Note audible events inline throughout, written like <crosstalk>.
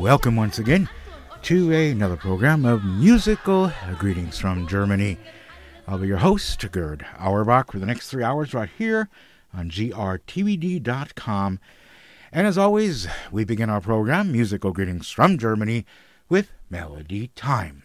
welcome once again to another program of musical greetings from Germany. I'll be your host, Gerd Auerbach, for the next three hours right here on grtvd.com. And as always, we begin our program, Musical Greetings from Germany, with Melody Time.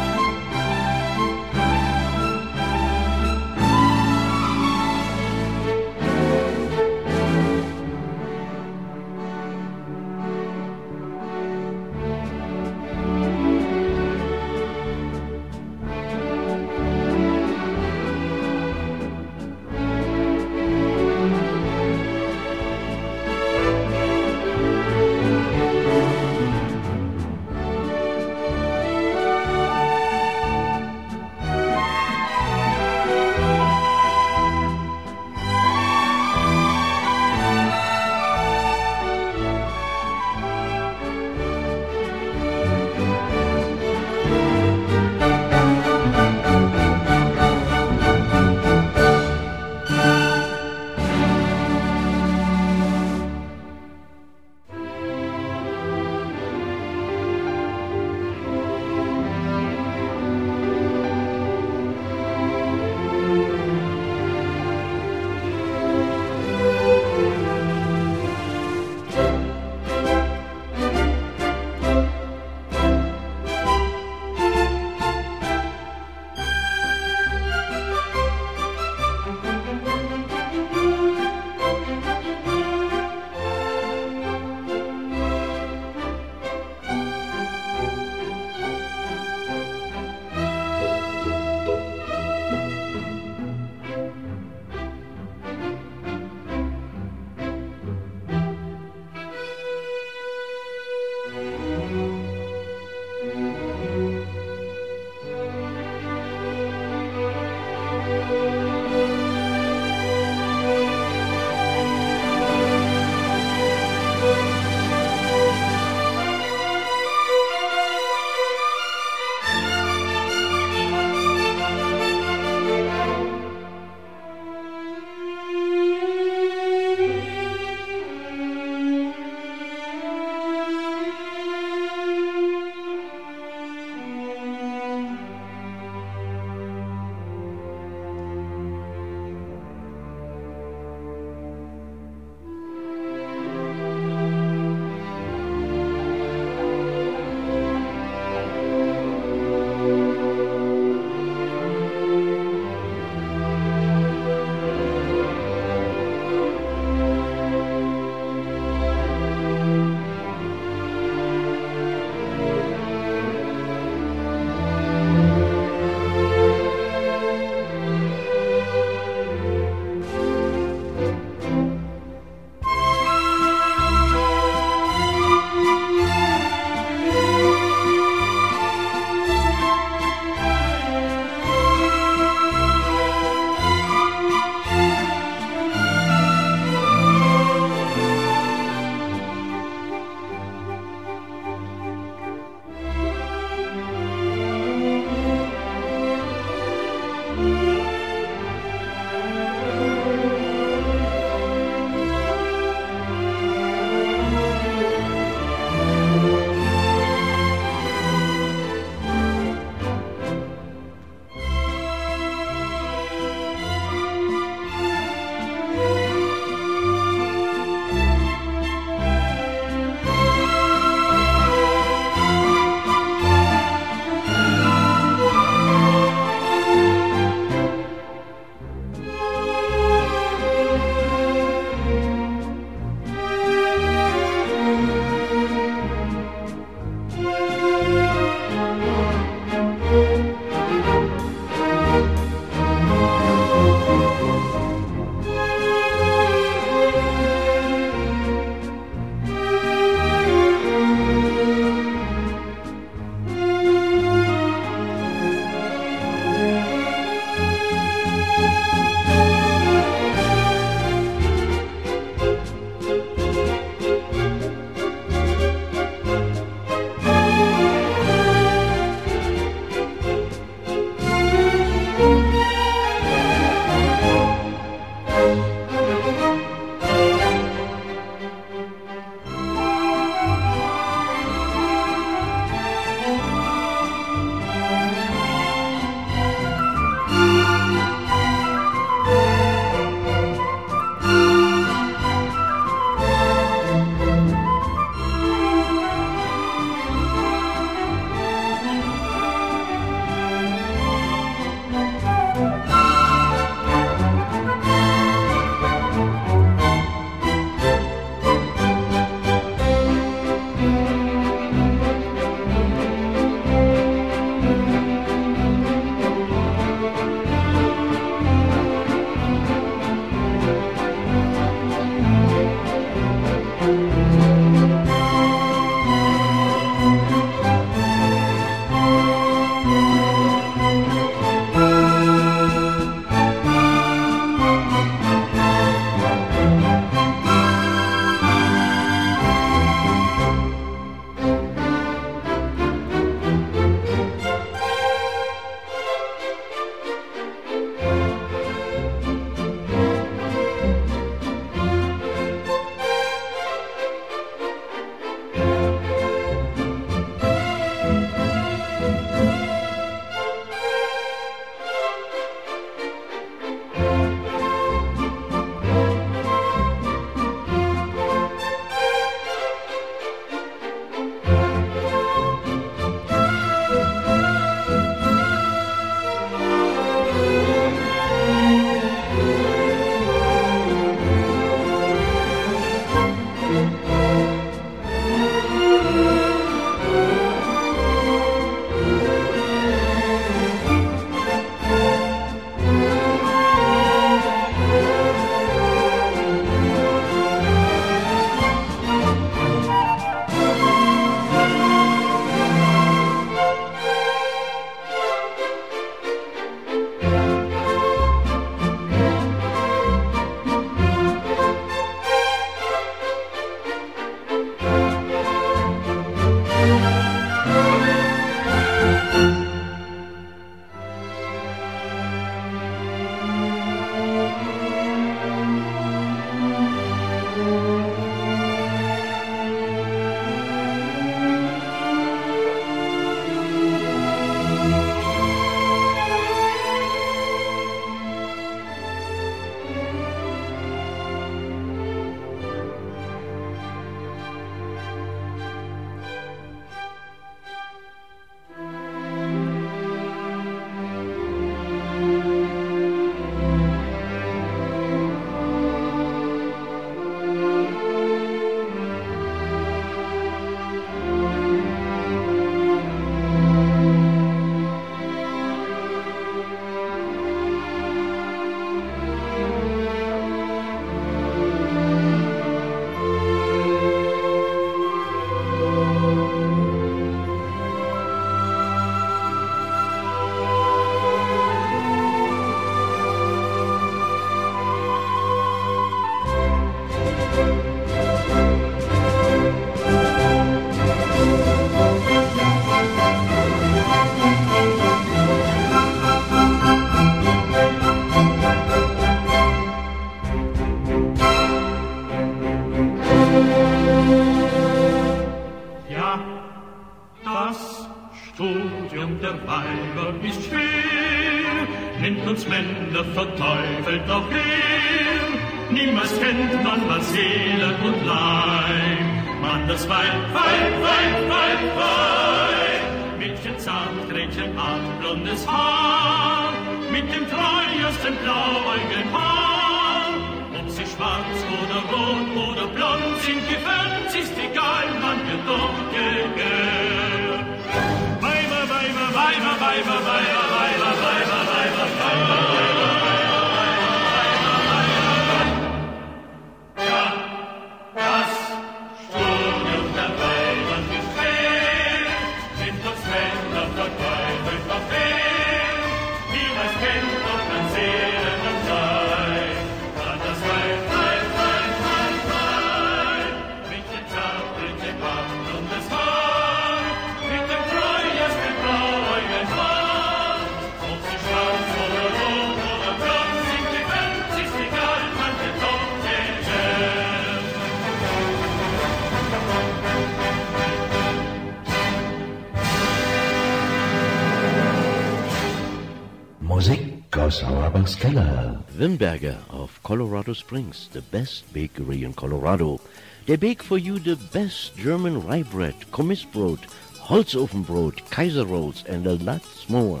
Wimberger of Colorado Springs, the best bakery in Colorado. They bake for you the best German rye bread, Kommissbrot, Holzofenbrot, Kaiser rolls, and a lot more.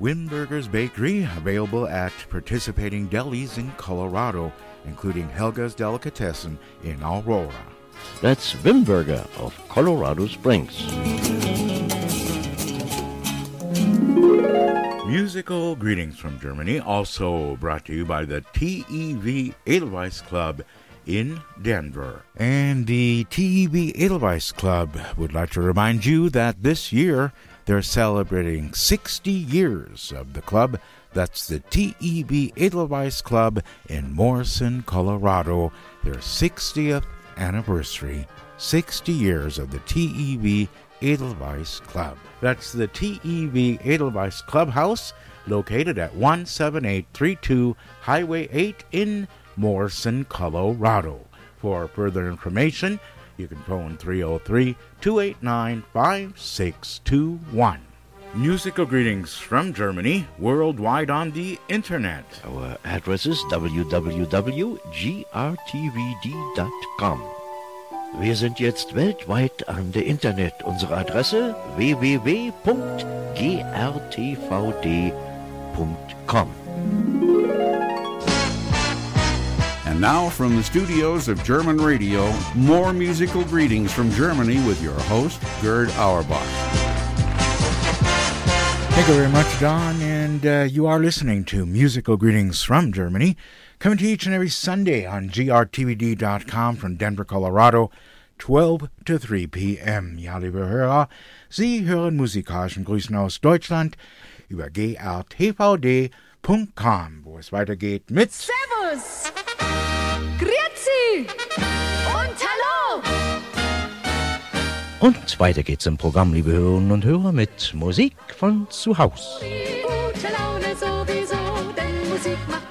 Wimberger's Bakery, available at participating delis in Colorado, including Helga's Delicatessen in Aurora. That's Wimberger of Colorado Springs. Musical greetings from Germany, also brought to you by the TEV Edelweiss Club in Denver. And the TEV Edelweiss Club would like to remind you that this year they're celebrating 60 years of the club. That's the TEV Edelweiss Club in Morrison, Colorado, their 60th anniversary. 60 years of the TEV Edelweiss Club. That's the TEV Edelweiss Clubhouse, located at 17832 Highway 8 in Morrison, Colorado. For further information, you can phone 303 289 5621. Musical greetings from Germany, worldwide on the internet. Our address is www.grtvd.com. Wir sind jetzt weltweit an der Internet. Unsere Adresse www.grtvd.com. And now, from the studios of German Radio, more musical greetings from Germany with your host, Gerd Auerbach. Thank you very much, Don. And uh, you are listening to Musical Greetings from Germany, coming to you each and every Sunday on grtvd.com from Denver, Colorado, 12 to 3 p.m. Ja, liebe Hörer, Sie hören musikalischen Grüßen aus Deutschland über grtvd.com, wo es weitergeht mit Servus! Grüezi! Und hallo! Und weiter geht's im Programm, liebe Hörerinnen und Hörer, mit Musik von zu Haus. Gute Laune sowieso, denn Musik macht!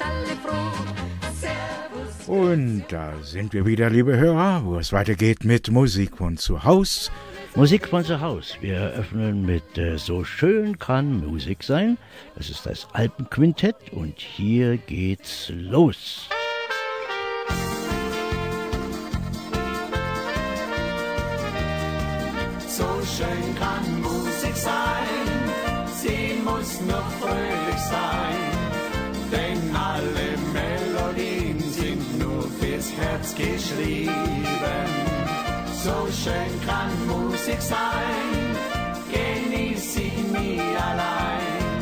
Und da sind wir wieder, liebe Hörer, wo es weitergeht mit Musik von zu Haus. Musik von zu Haus. Wir eröffnen mit äh, So schön kann Musik sein. Das ist das Alpenquintett und hier geht's los. So schön kann Musik sein, sie muss nur fröhlich sein, denn alle Herz geschrieben. So schön kann Musik sein, genieß sie nie allein,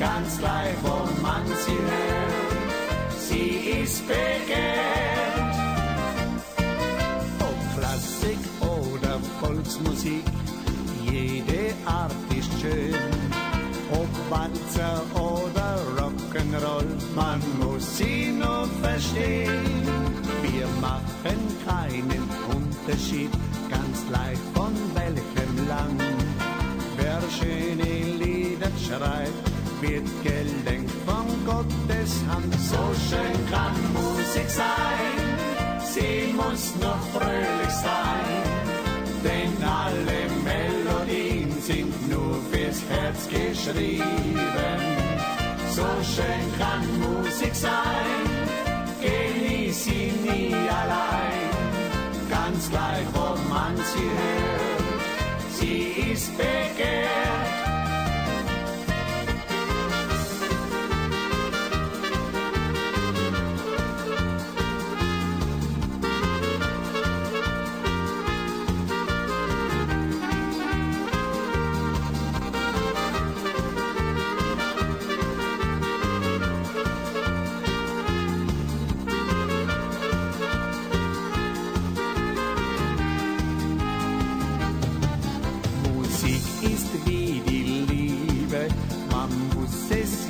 ganz gleich wo man sie hört, sie ist begehrt. Ob Klassik oder Volksmusik, jede Art ist schön. Ob Walzer oder Rock'n'Roll, man muss sie nur verstehen. Keinen Unterschied, ganz gleich von welchem Land. Wer schöne Lieder schreibt, wird gelenkt von Gottes Hand. So schön kann Musik sein, sie muss nur fröhlich sein, denn alle Melodien sind nur fürs Herz geschrieben. So schön kann Musik sein, genieß sie nie allein. Ganz gleich, ob man sie hört, sie ist begehrt.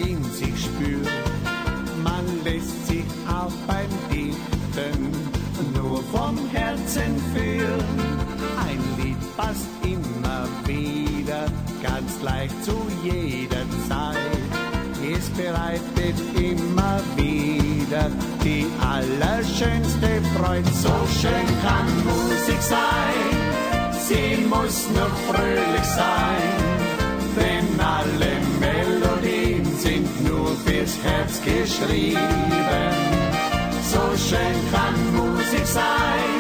In sich spüren. Man lässt sich auch beim Dichten nur vom Herzen führen. Ein Lied passt immer wieder, ganz leicht zu jeder Zeit. Es bereitet immer wieder die allerschönste Freude. So schön kann Musik sein sie muss nur fröhlich sein, denn alle Melodien fürs Herz geschrieben. So schön kann Musik sein,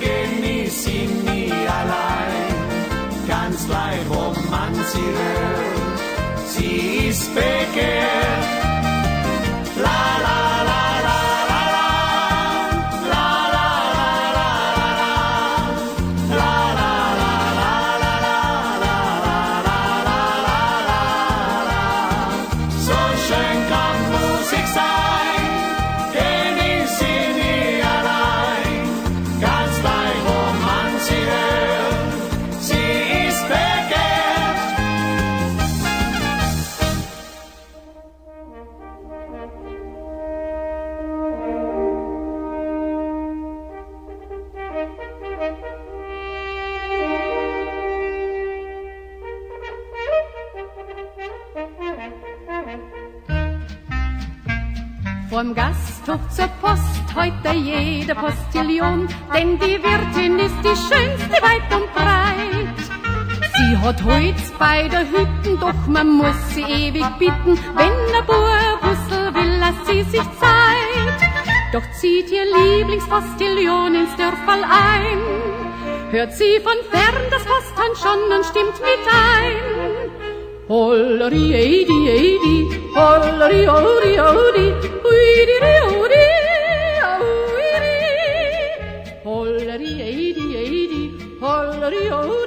genieß sie nie allein, ganz gleich, wo man sie hört, sie ist begehrt. Heute jeder Postillion, denn die Wirtin ist die schönste weit und breit. Sie hat Holz bei der Hütten, doch man muss sie ewig bitten, wenn der Burbussel will, lässt sie sich Zeit. Doch zieht ihr Lieblingspostillion ins Dörferl ein, hört sie von fern das Posthand schon und stimmt mit ein. Holleri, eidi, eidi, holleri, odi, odi, uidi, odi, holleri,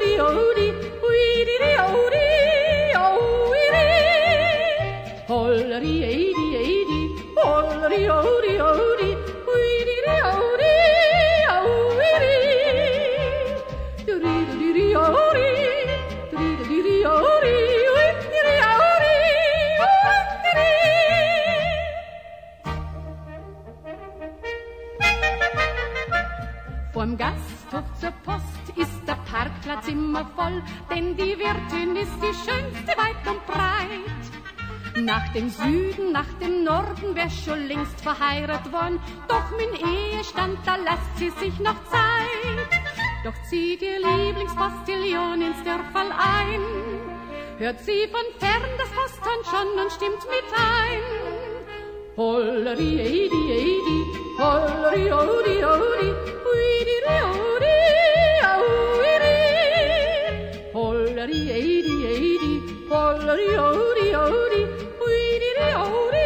Parkplatz immer voll, denn die Wirtin ist die schönste weit und breit. Nach dem Süden, nach dem Norden wär schon längst verheiratet worden, doch min Ehestand, da lässt sie sich noch Zeit. Doch zieht ihr Lieblingspostillion ins Dörferl ein, hört sie von fern das Posthand schon und stimmt mit ein. Holleri, eidi, eidi, holleri, odi, odi, uidi, odi, uidi. Holleri, eidi, eidi, holleri, odi, odi, uidi, odi,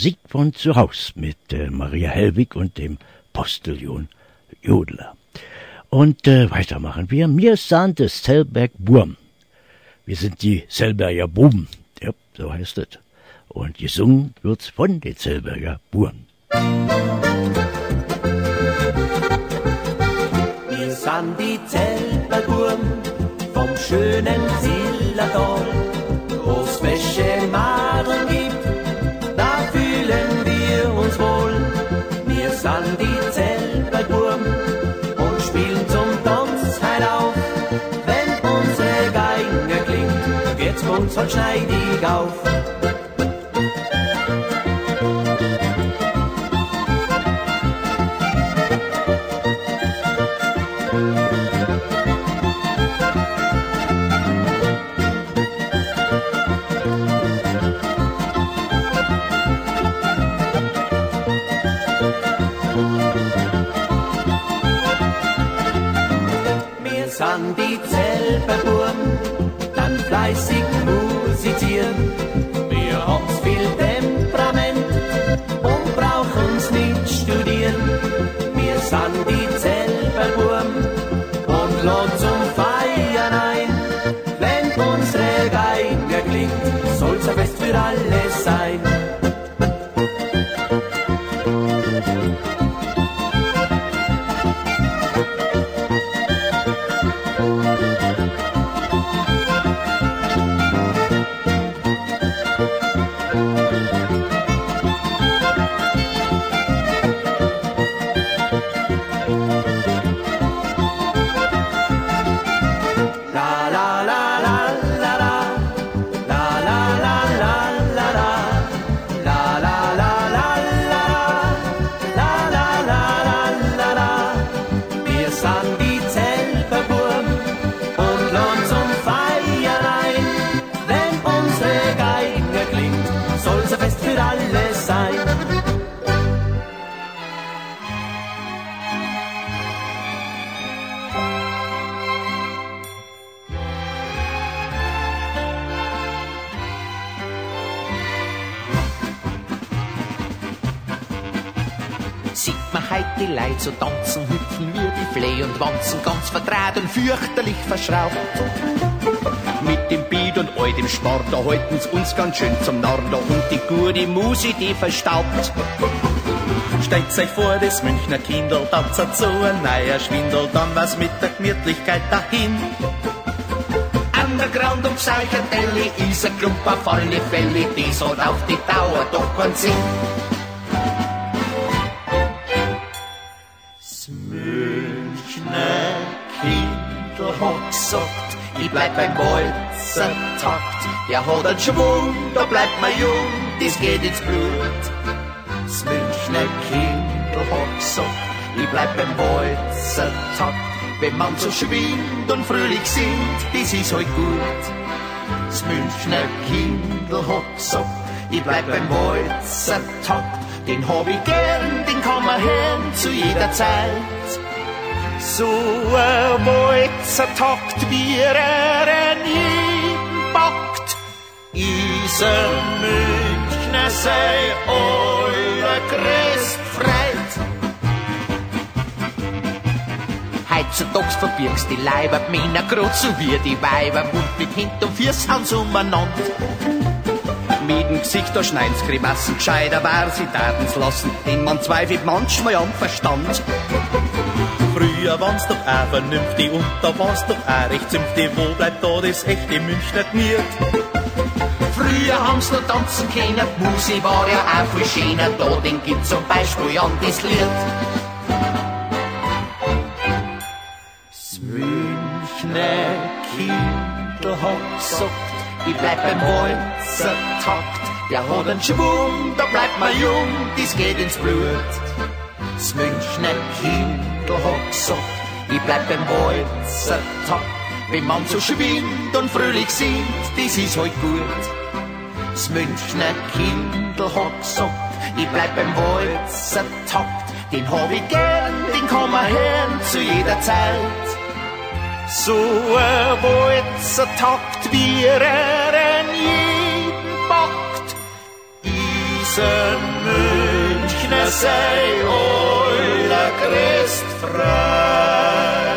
Musik von zu Haus mit äh, Maria Helwig und dem Postillion Jodler. Und äh, weitermachen wir. Mir sind des Zellberg Burm. Wir sind die Zellberger Buben. Ja, so heißt es. Und gesungen wird's von den Zellberger Buben. Wir sind die Zeltbergurm vom schönen Zillertal, wo's wäsche uns halt schneidig auf. Wir sind die Zelperburm, dann fleißig quotidiano Heut die Leid so tanzen, hüpfen wir die Fleh und wanzen, ganz verdraht und fürchterlich verschraubt. Mit dem Beat und all dem Sport, da halten's uns ganz schön zum Narren, da und die gute Musik, die verstaubt. Stellt euch vor, das Münchner Kindl tanzt so ein neuer Schwindel, dann was mit der Gemütlichkeit dahin. Underground und Psychedelli ist ein Klump auf alle Fälle, das hat auf die Dauer doch keinen Sinn. Gesagt, ich bleib beim Walzertakt. Der hat einen Schwung, da bleibt man jung, das geht ins Blut. Das Münchner Kindl hat gesagt, ich bleib beim Walzertakt. Wenn man so schwingt und fröhlich singt, das ist halt gut. Das Münchner Kindl hat gesagt, ich bleib beim Walzertakt. Den hab ich gern, den kann man hören zu jeder Zeit. So ein Walzertakt, wie er jeden packt, ist ein Münchner sei euer Christfreit. Heutzutage verbirgst die Leiber Männer grad so wie die Weiber und mit Hint und Fürs haben's umeinander. Dem Gesicht da schneiden's Grimassen, gescheiter war sie taten's lassen, denn man zweifelt manchmal am Verstand. Früher war's doch auch vernünftig und da war's doch auch recht zünftig, wo bleibt da das echte Münchner Gmiert? Früher haben's noch tanzen können, Musik war ja auch viel schöner, da den gibt's zum Beispiel an das Lied. Das Münchner Kindl hat gesagt, ich bleib beim Walzertakt. Der hat einen Schwung, da bleibt man jung, das geht ins Blut. Das Münchner Kindl ich bleib beim Walzertakt. Wenn man so schwingt und fröhlich singt, das ist halt gut. Das Münchner Kindl hat gesagt, ich bleib beim Walzertakt. Den hab ich gern, den kann man hören zu jeder Zeit. So ein Walzertakt, wie er in jeden packt, ein Münchner sei euer Christfrei.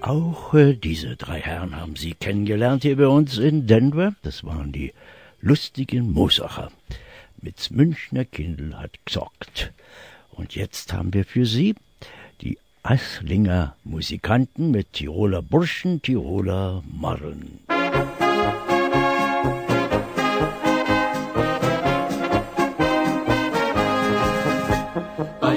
Auch äh, diese drei Herren haben Sie kennengelernt hier bei uns in Denver. Das waren die lustigen Mosacher. Mit Münchner Kindl hat gesagt. Und jetzt haben wir für Sie die Asslinger Musikanten mit Tiroler Burschen, Tiroler Marren. Bei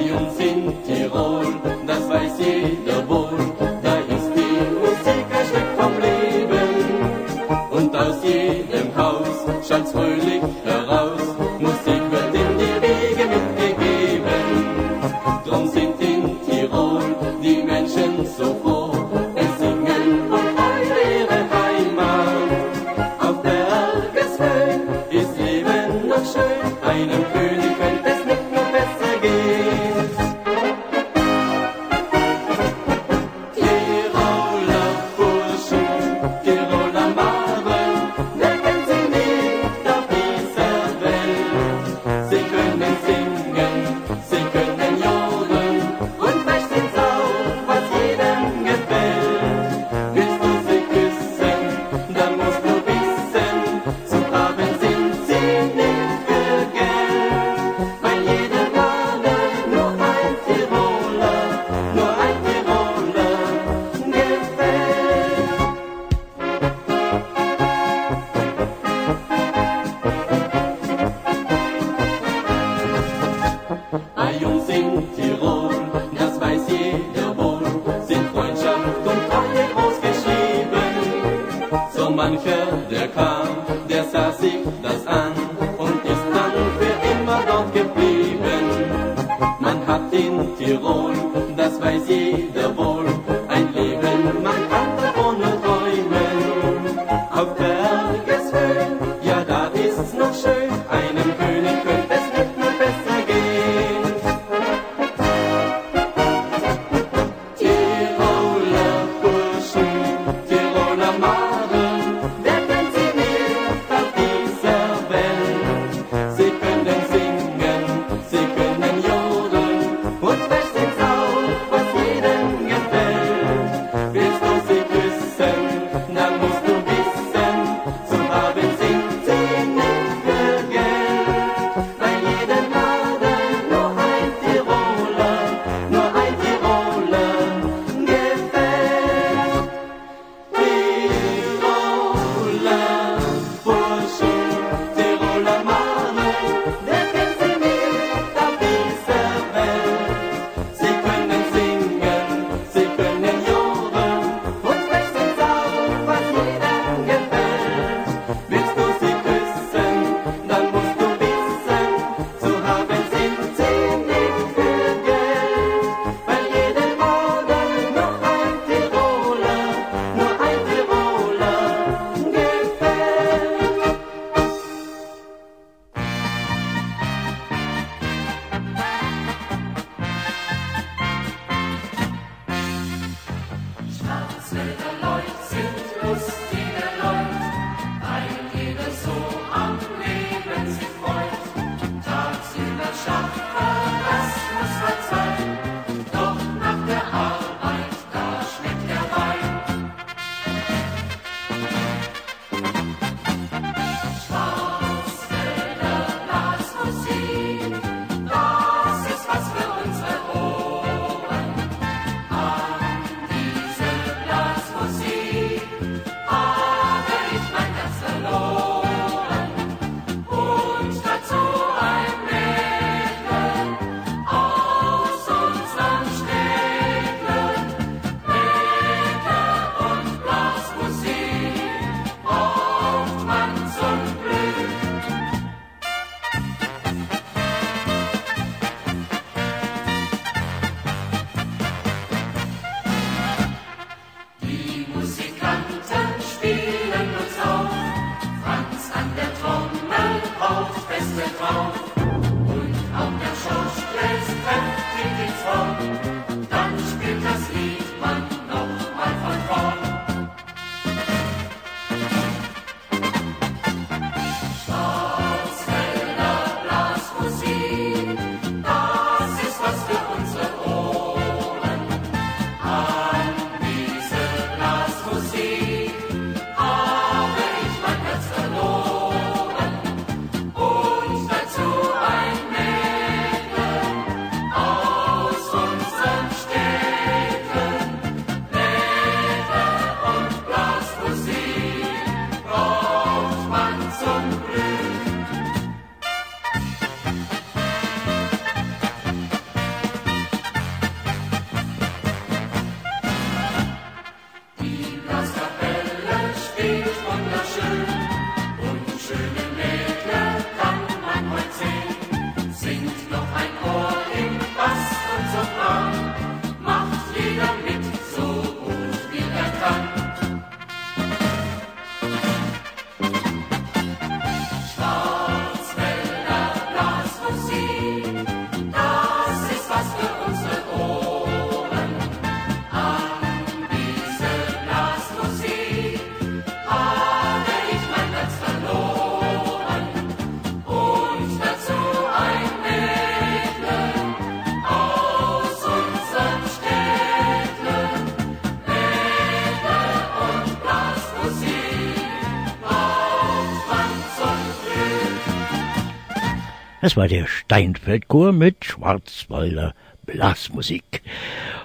Das war der Steinfeldchor mit Schwarzwalder Blasmusik.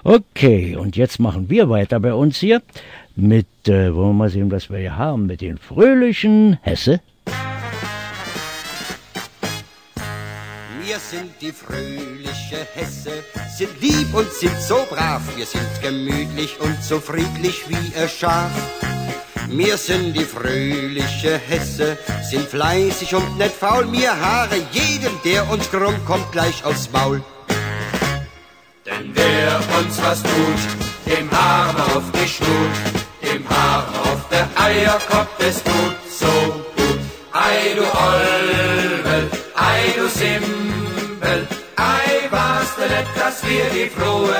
Okay, und jetzt machen wir weiter bei uns hier mit, äh, wollen wir mal sehen, was wir hier haben, mit den fröhlichen Hesse. Wir sind die fröhliche Hesse, sind lieb und sind so brav, wir sind gemütlich und so friedlich wie ein Schaf. Wir sind die fröhliche Hesse, sind fleißig und nicht faul, wir haare jedem, der uns krumm kommt, gleich aufs Maul. Denn wer uns was tut, dem Haar auf die Schnut, dem Haar auf der Eierkopf, es tut so gut. Ei du Olbel, ei du Simbel, ei was denn nicht, dass wir die frohe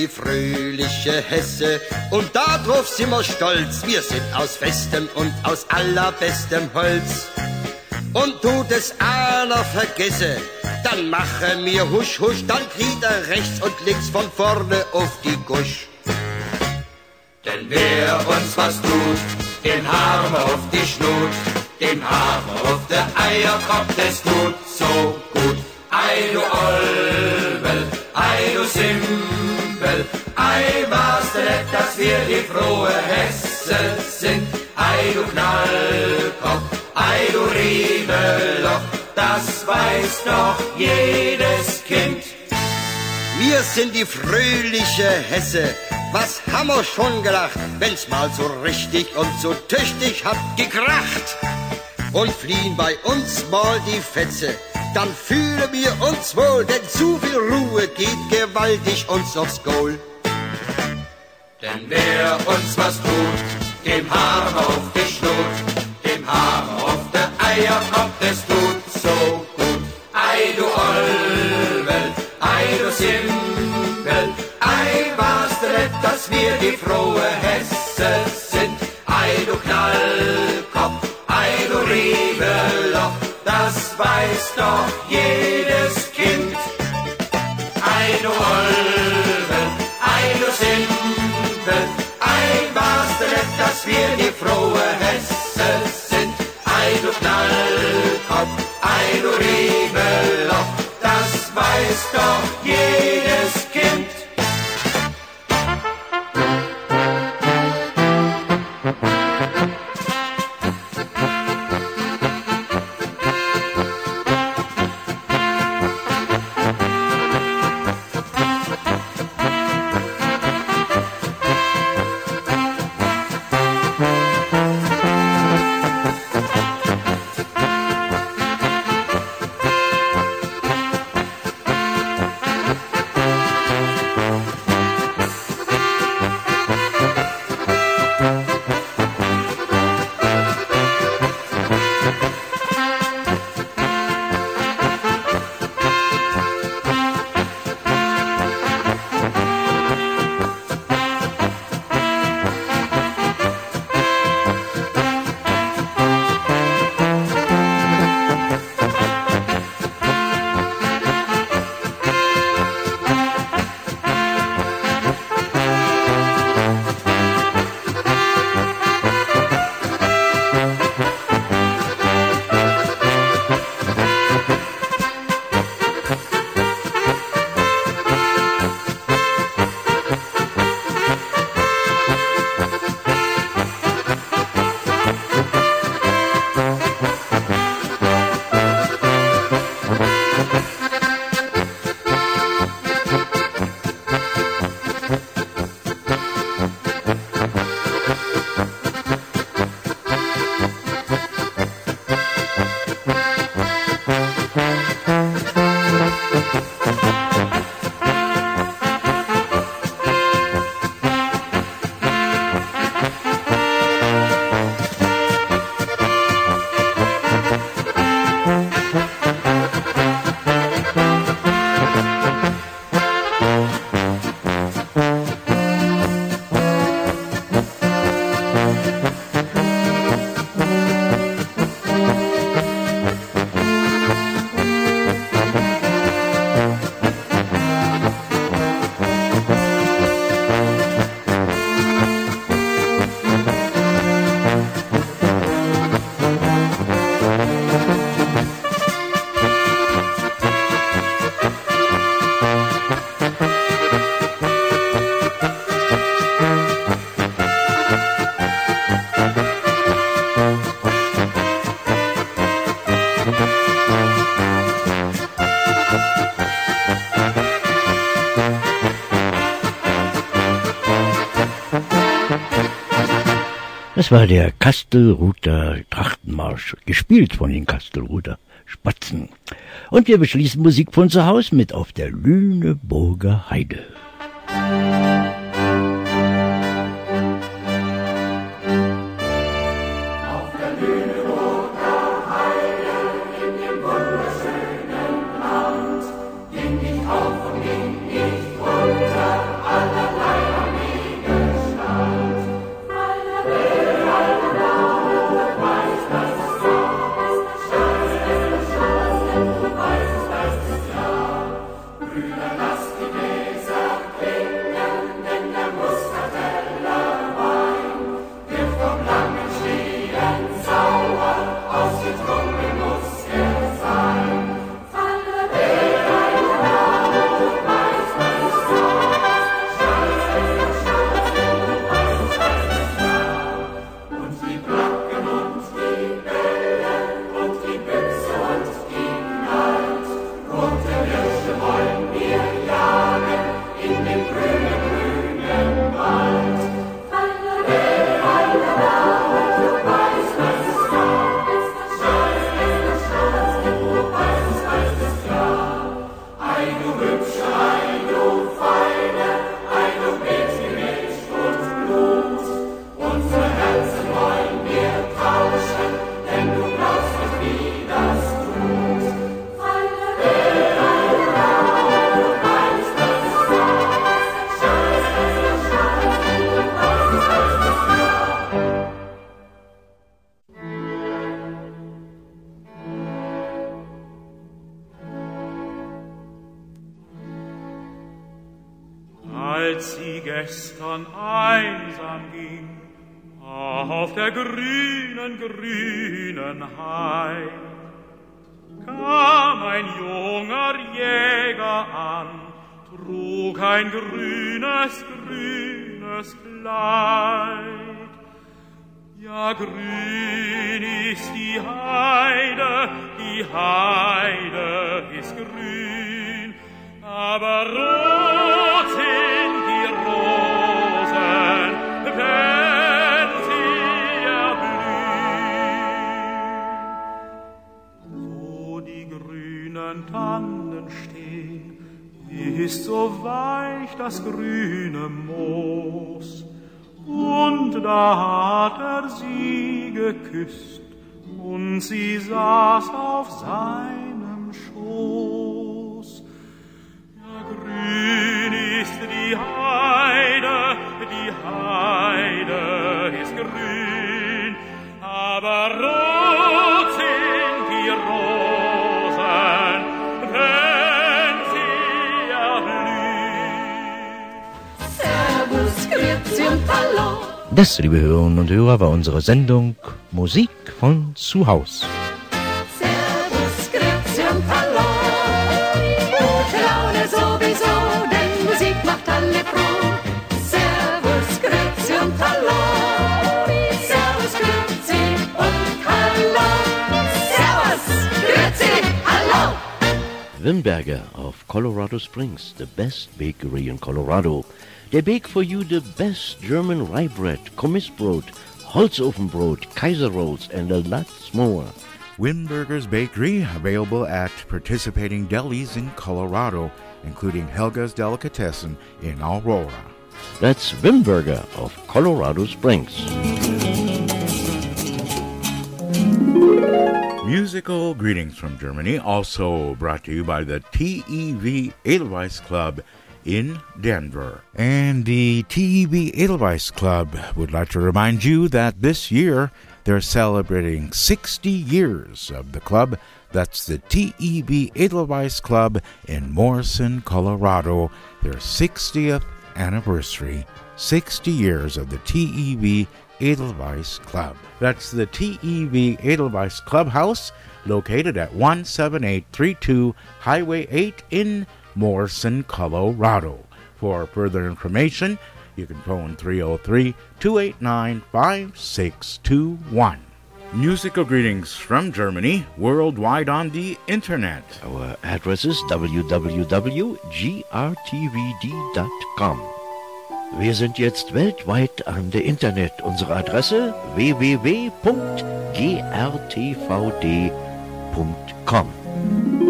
die fröhliche Hesse und darauf sind wir stolz. Wir sind aus festem und aus allerbestem Holz. Und tut es einer vergesse, dann mache mir husch husch, dann kriegt er rechts und links von vorne auf die Gusch. Denn wer uns was tut, den Arm auf die Schnut, den Arm auf der Eierkopf, das tut so gut. Ei du Olbel, ei du Simbel, ei was denn nicht, dass wir die frohe Hesse sind. Ei du Knallkopf, ei du Riebeloch, das weiß doch jedes Kind. Wir sind die fröhliche Hesse. Was haben wir schon gedacht, wenn's mal so richtig und so tüchtig hat gekracht? Und fliehen bei uns mal die Fetze, dann fühlen wir uns wohl, denn zu viel Ruhe geht gewaltig uns aufs Goal. Denn wer uns was tut, dem Haar auf die Schnut, dem Haar auf der Eierkopf, es tut so gut. Ei du Olbel, ei du Simpel, ei was nicht, dass wir die frohe Hesse sind. Weiß doch Das war der Kastelruther Trachtenmarsch, gespielt von den Kastelruther Spatzen. Und wir beschließen Musik von zu Hause mit auf der Lüneburger Heide. als die Heide, die Heide ist grün, aber rot sind die Rosen, wenn sie erblühen. Wo die grünen Tannen stehen, ist so weich das grüne Moos. Und da hat er sie geküsst, und sie saß auf seinem Schoß. Ja, grün ist die Heide, die Heide ist grün, aber rot sind die Rosen, wenn sie erblühen. Servus, Grüezi und Hallo. Das, liebe Hörerinnen und Hörer, war unsere Sendung Musik von zu Haus. Servus, Grüezi und Hallo. Gute Laune sowieso, denn Musik macht alle froh. Servus, Grüezi und Hallo. Servus, Grüezi und Hallo. Servus, Grüezi, Hallo. Wimberger of Colorado Springs, the best bakery in Colorado. They bake for you the best German rye bread, Kommissbrot, Holzofenbrot, Kaiser rolls, and a lot more. Wimberger's Bakery, available at participating delis in Colorado, including Helga's Delicatessen in Aurora. That's Wimberger of Colorado Springs. Musical greetings from Germany, also brought to you by the TEV Edelweiss Club in Denver. And the TEB Edelweiss Club would like to remind you that this year they're celebrating 60 years of the club. That's the TEB Edelweiss Club in Morrison, Colorado, their 60th anniversary. 60 years of the TEB Edelweiss Club. That's the TEB Edelweiss Clubhouse, located at 17832 Highway 8 in Morrison, Colorado. For further information, you can phone 303 289 5621. Musical greetings from Germany, worldwide on the internet. Our address is www.grtv.com. Wir sind jetzt weltweit an der Internet. Unsere Adresse www.grtvd.com.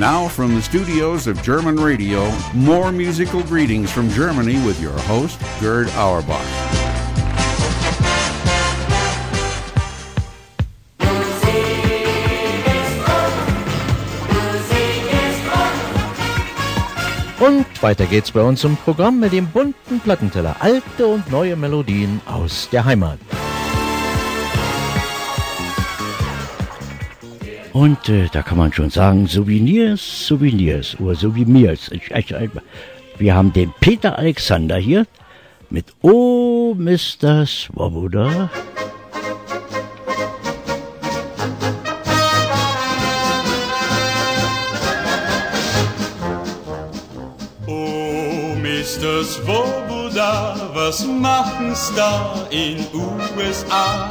Now from the studios of German Radio, more musical greetings from Germany with your host, Gerd Auerbach. Und weiter geht's bei uns im Programm mit dem bunten Plattenteller. Alte und neue Melodien aus der Heimat. Und äh, da kann man schon sagen, Souvenirs, Souvenirs oder Souvenirs. Wir haben den Peter Alexander hier mit Oh Mr. Swoboda. Oh, Mr. Swoboda, was machen's da in USA?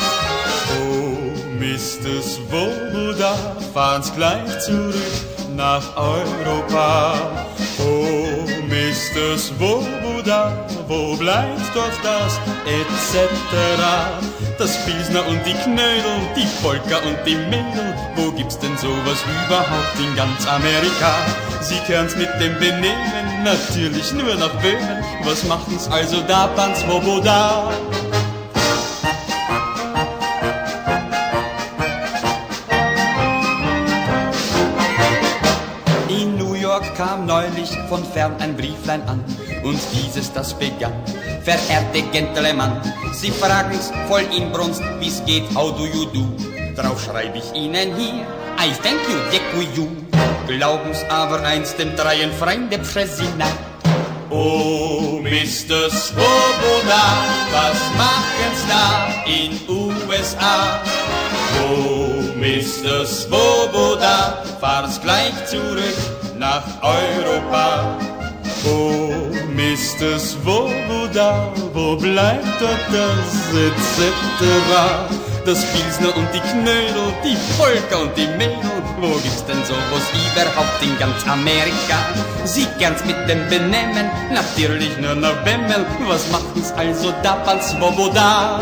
Oh, Mr. Swoboda, fahren's gleich zurück nach Europa. Oh, Mr. Swoboda, wo bleibt doch das etc.? Das Pilsner und die Knödel, die Polka und die Mädel, wo gibt's denn sowas überhaupt in ganz Amerika? Sie kennen's mit dem Benehmen, natürlich nur nach Böhmen. Was machen's also da, Pan Swoboda? Kam neulich von fern ein Brieflein an und dieses das begann. Verehrte Gentleman, Sie fragen's voll Inbrunst, wie's geht, how do you do? Drauf schreib ich Ihnen hier, I thank you, dekuju. Glauben's aber eins dem dreien Freunde Präsident. Oh, Mr. Swoboda, was machen's da in USA? Oh, Mr. Swoboda, fahr's gleich zurück nach Europa. Oh, Mr. Swoboda, wo bleibt doch das etc.? Das Pilsner und die Knödel, die Polka und die Mädel, wo gibt's denn sowas überhaupt in ganz Amerika? Sie gern's mit dem Benehmen, natürlich nur noch Bemmel, was machen's also da, Pan Swoboda?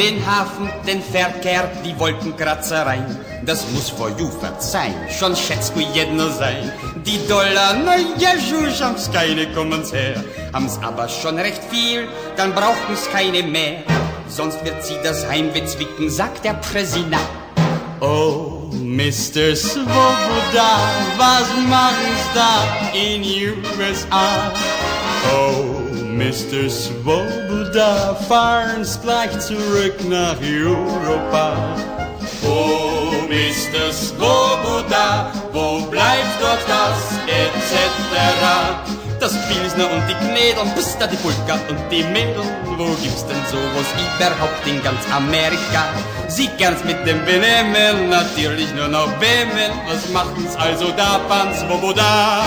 Den Hafen, den Verkehr, die Wolkenkratzereien, das muss vor you verzeihen, schon schätzt du jedno sein. Die Dollar, na ja, schusch, haben's keine, kommen's her, haben's aber schon recht viel, dann brauchen's keine mehr. Sonst wird sie das Heimweh zwicken, sagt der Präsident. Oh, Mr. Swoboda, was machen's da in USA? Oh, Mr. Swoboda, fahren's gleich zurück nach Europa. Oh, Mr. Swoboda, wo bleibt doch das etc.? Das Pilsner und die Knädel, bis die Polka und die Mädel. Wo gibt's denn sowas überhaupt in ganz Amerika? Sie gern's mit dem Benehmen, natürlich nur noch Bemen. Was machen's also da, Pan Swoboda?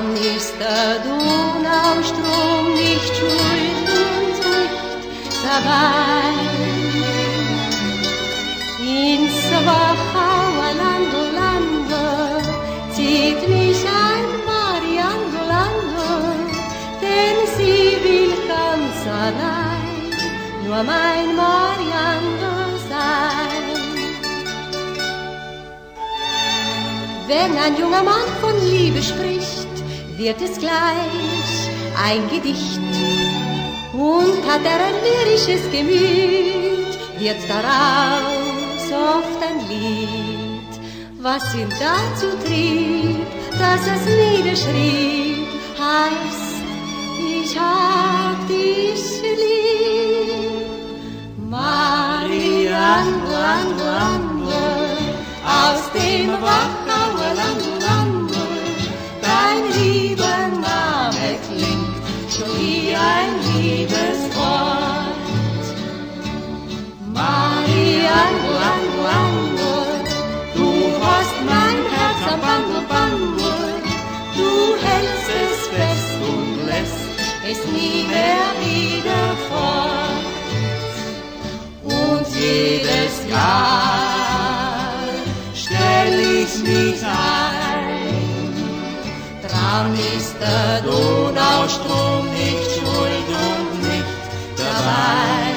Dann ist der Donaustrom nicht schuld und nicht dabei. Ins Wachauer Lande, oh Lande zieht mich ein Marianne oh denn sie will ganz allein nur mein Marianne sein. Wenn ein junger Mann von Liebe spricht, wird es gleich ein Gedicht. Und hat er ein lyrisches Gemüt, wird daraus oft ein Lied. Was ihn dazu trieb, dass es niederschrieb, heißt, ich hab dich lieb. Marianne, Lande, Lande, aus dem Wachauer Lande, es nie mehr wieder fort. Und jedes Jahr stell ich mich ein, dran ist der Donaustrom nicht schuld und nicht dabei.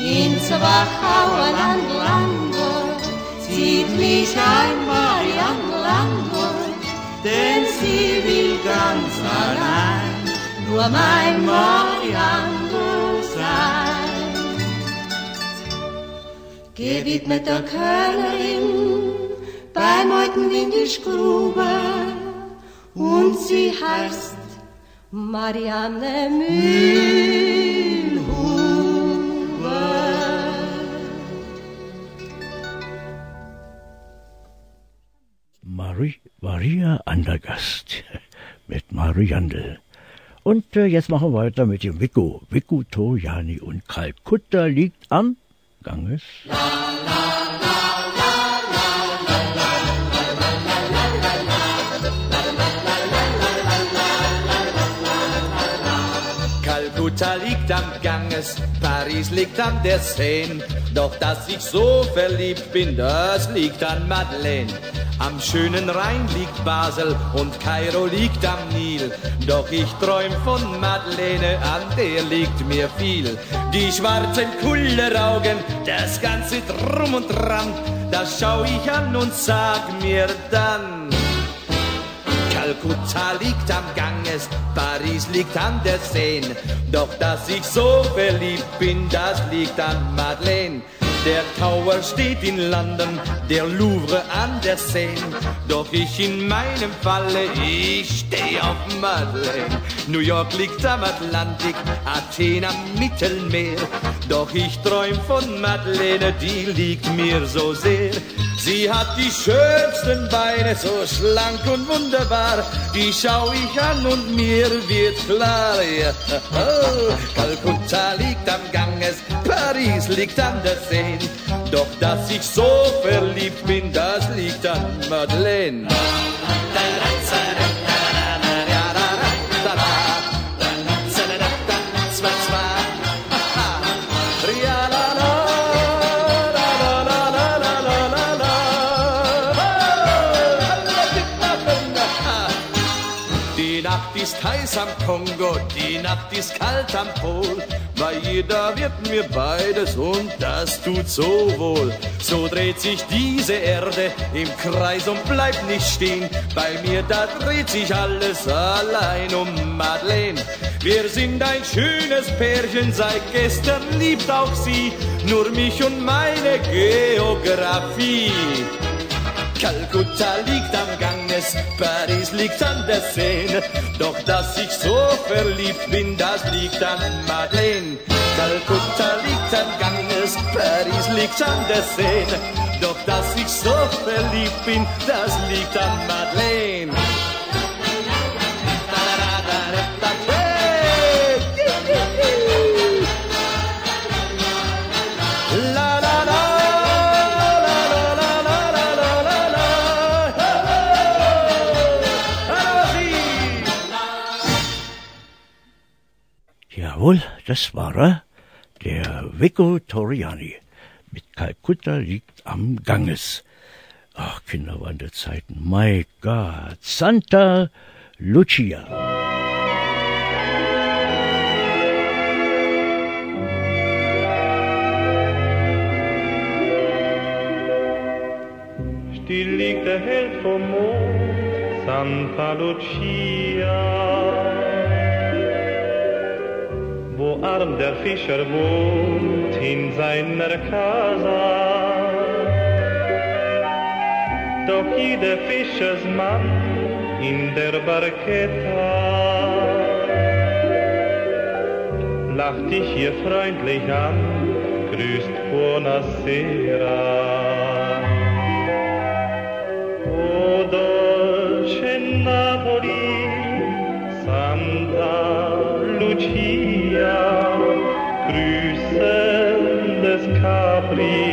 Ins Wachauer Land, Lande, zieht mich ein Marianne Lande, denn nur mein Marianne sein. Gewidmet der Kölnerin bei Meuten in die Grube und sie heißt Marianne Mühlhuber. Marie, Maria Andergast <laughs> mit Mariandel. Und äh, jetzt machen wir weiter mit dem Vico. Vico Toriani und Kalkutta liegt am Ganges. Kalkutta liegt am Ganges, Paris liegt an der Seine. Doch dass ich so verliebt bin, das liegt an Madeleine. Am schönen Rhein liegt Basel und Kairo liegt am Nil. Doch ich träum von Madeleine, an der liegt mir viel. Die schwarzen Kulleraugen, das ganze Drum und Dran, das schau ich an und sag mir dann. Kalkutta liegt am Ganges, Paris liegt an der Seine. Doch dass ich so verliebt bin, das liegt an Madeleine. Der Tower steht in London, der Louvre an der Seine. Doch ich in meinem Falle, ich steh auf Madeleine. New York liegt am Atlantik, Athen am Mittelmeer. Doch ich träum von Madeleine, die liegt mir so sehr. Sie hat die schönsten Beine, so schlank und wunderbar. Die schau ich an und mir wird klar. Ja. Oh, Kalkutta liegt am Ganges, Paris liegt an der Seine. Doch dass ich so verliebt bin, das liegt an Madeleine. Ist heiß am Kongo, die Nacht ist kalt am Pol. Bei jeder wird mir beides und das tut so wohl. So dreht sich diese Erde im Kreis und bleibt nicht stehen. Bei mir, da dreht sich alles allein um Madeleine. Wir sind ein schönes Pärchen, seit gestern liebt auch sie nur mich und meine Geografie. Kalkutta liegt am Ganges, Paris liegt an der Seine. Doch dass ich so verliebt bin, das liegt an Madeleine. Kalkutta liegt am Ganges, Paris liegt an der Seine. Doch dass ich so verliebt bin, das liegt an Madeleine. Jawohl, das war er, der Vico Toriani. Mit Kalkutta liegt am Ganges. Ach, Kinderwanderzeiten. My God, Santa Lucia. still liegt der Held vom Mond, Santa Lucia. Wo arm der Fischer wohnt in seiner Casa, doch jeder Fischersmann in der Barketta lacht dich hier freundlich an, grüßt Buonasera. Dolce Napoli, Santa Lucia, grüßen des Capri,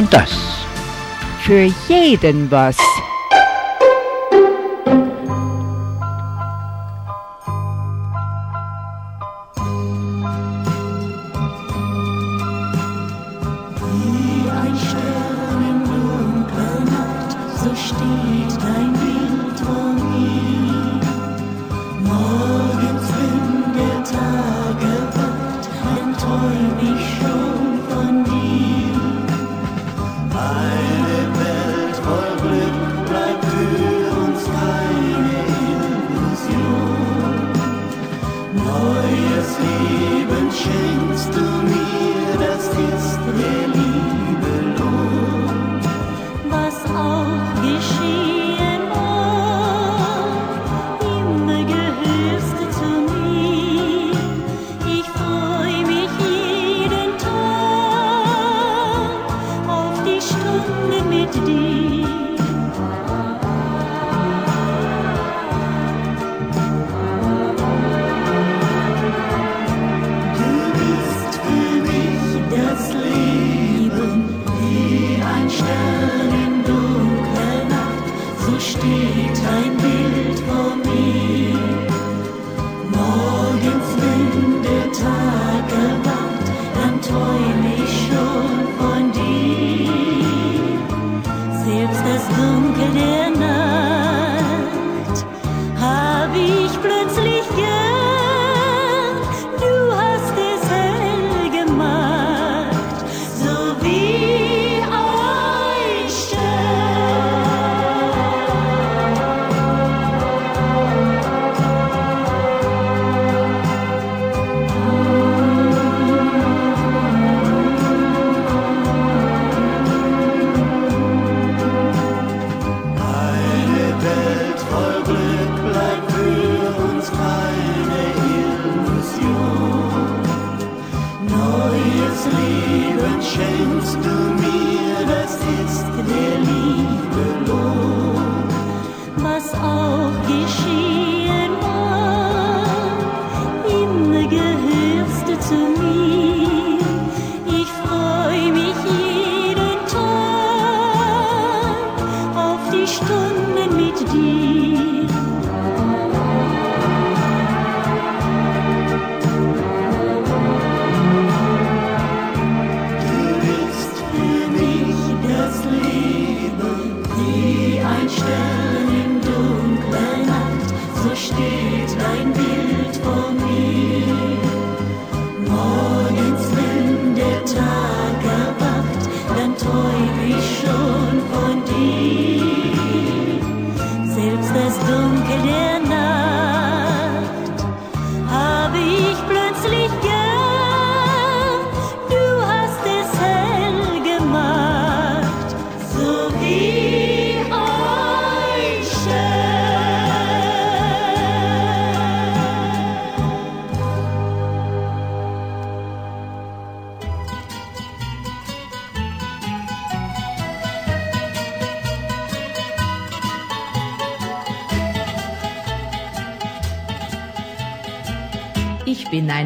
und das. Für jeden was.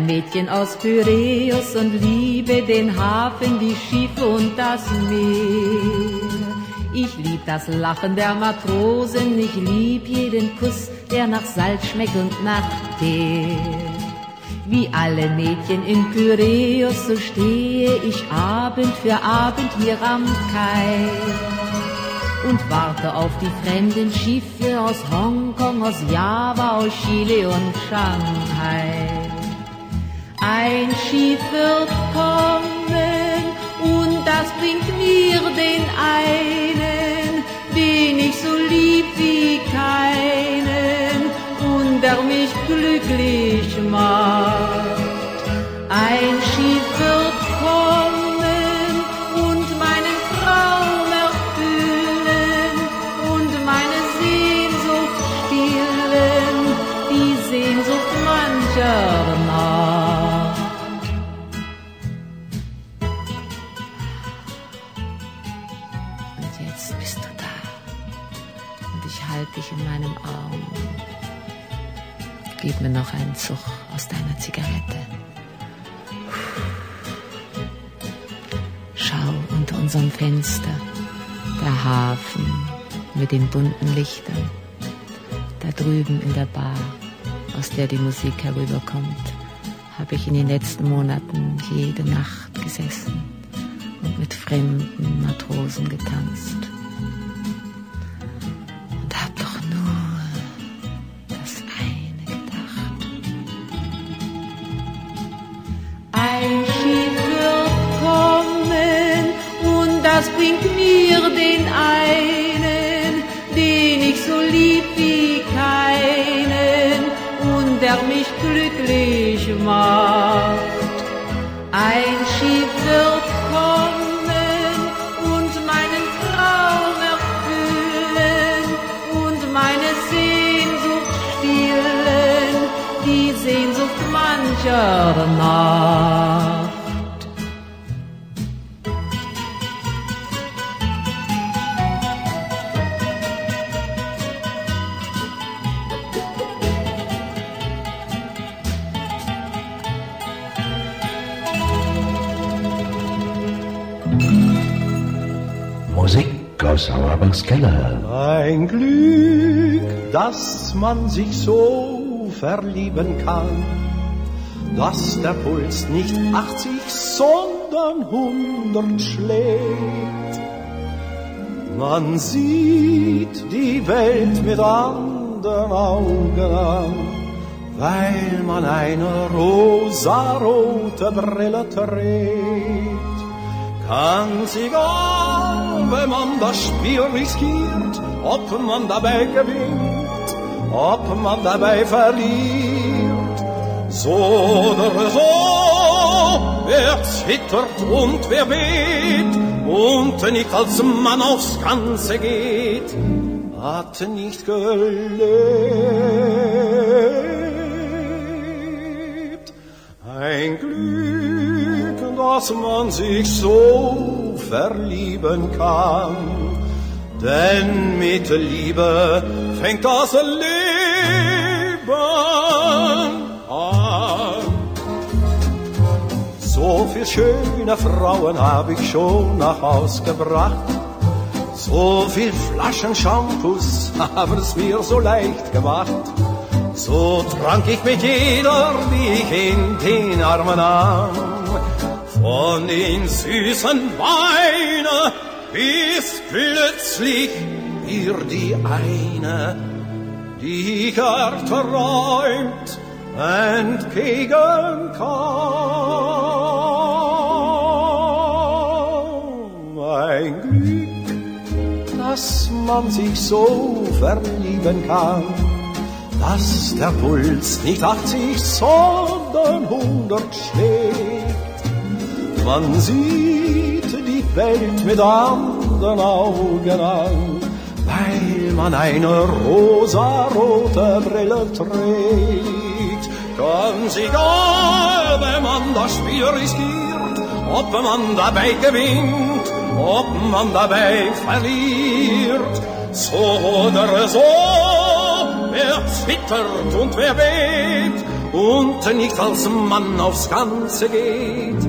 Ein Mädchen aus Pyräus und liebe den Hafen, die Schiffe und das Meer. Ich lieb das Lachen der Matrosen, ich lieb jeden Kuss, der nach Salz schmeckt und nach Teer. Wie alle Mädchen in Pyräus, so stehe ich Abend für Abend hier am Kai und warte auf die fremden Schiffe aus Hongkong, aus Java, aus Chile und Shanghai. Ein Schiff wird kommen und das bringt mir den einen, den ich so lieb wie keinen und der mich glücklich macht. Mir noch einen Zug aus deiner Zigarette. Schau unter unserem Fenster, der Hafen mit den bunten Lichtern. Da drüben in der Bar, aus der die Musik herüberkommt, habe ich in den letzten Monaten jede Nacht gesessen und mit fremden Matrosen getanzt. Man sich so verlieben kann, dass der Puls nicht 80, sondern 100 schlägt. Man sieht die Welt mit anderen Augen an, weil man eine rosarote Brille trägt. Ganz egal, wenn man das Spiel riskiert, ob man dabei gewinnt, ob man dabei verliert. So oder so, wer zittert und wer bebt und nicht als Mann aufs Ganze geht, hat nicht gelebt. Ein Glück, dass man sich so verlieben kann, denn mit Liebe fängt das Leben an. So viel schöne Frauen habe ich schon nach Haus gebracht. So viel Flaschen Shampoos haben es mir so leicht gemacht. So trank ich mit jeder, die ich in den Armen nahm. Von den süßen Weinen bis plötzlich wir die eine, die ich erträumt, entgegenkam. Ein Glück, dass man sich so verlieben kann, dass der Puls nicht 80, sondern 100 schlägt. Man sieht die Welt mit anderen Augen an, weil man eine rosarote Brille trägt. Ganz egal, wenn man das Spiel riskiert, ob man dabei gewinnt, ob man dabei verliert, so oder so, wer zwittert und wer weht und nicht als Mann aufs Ganze geht,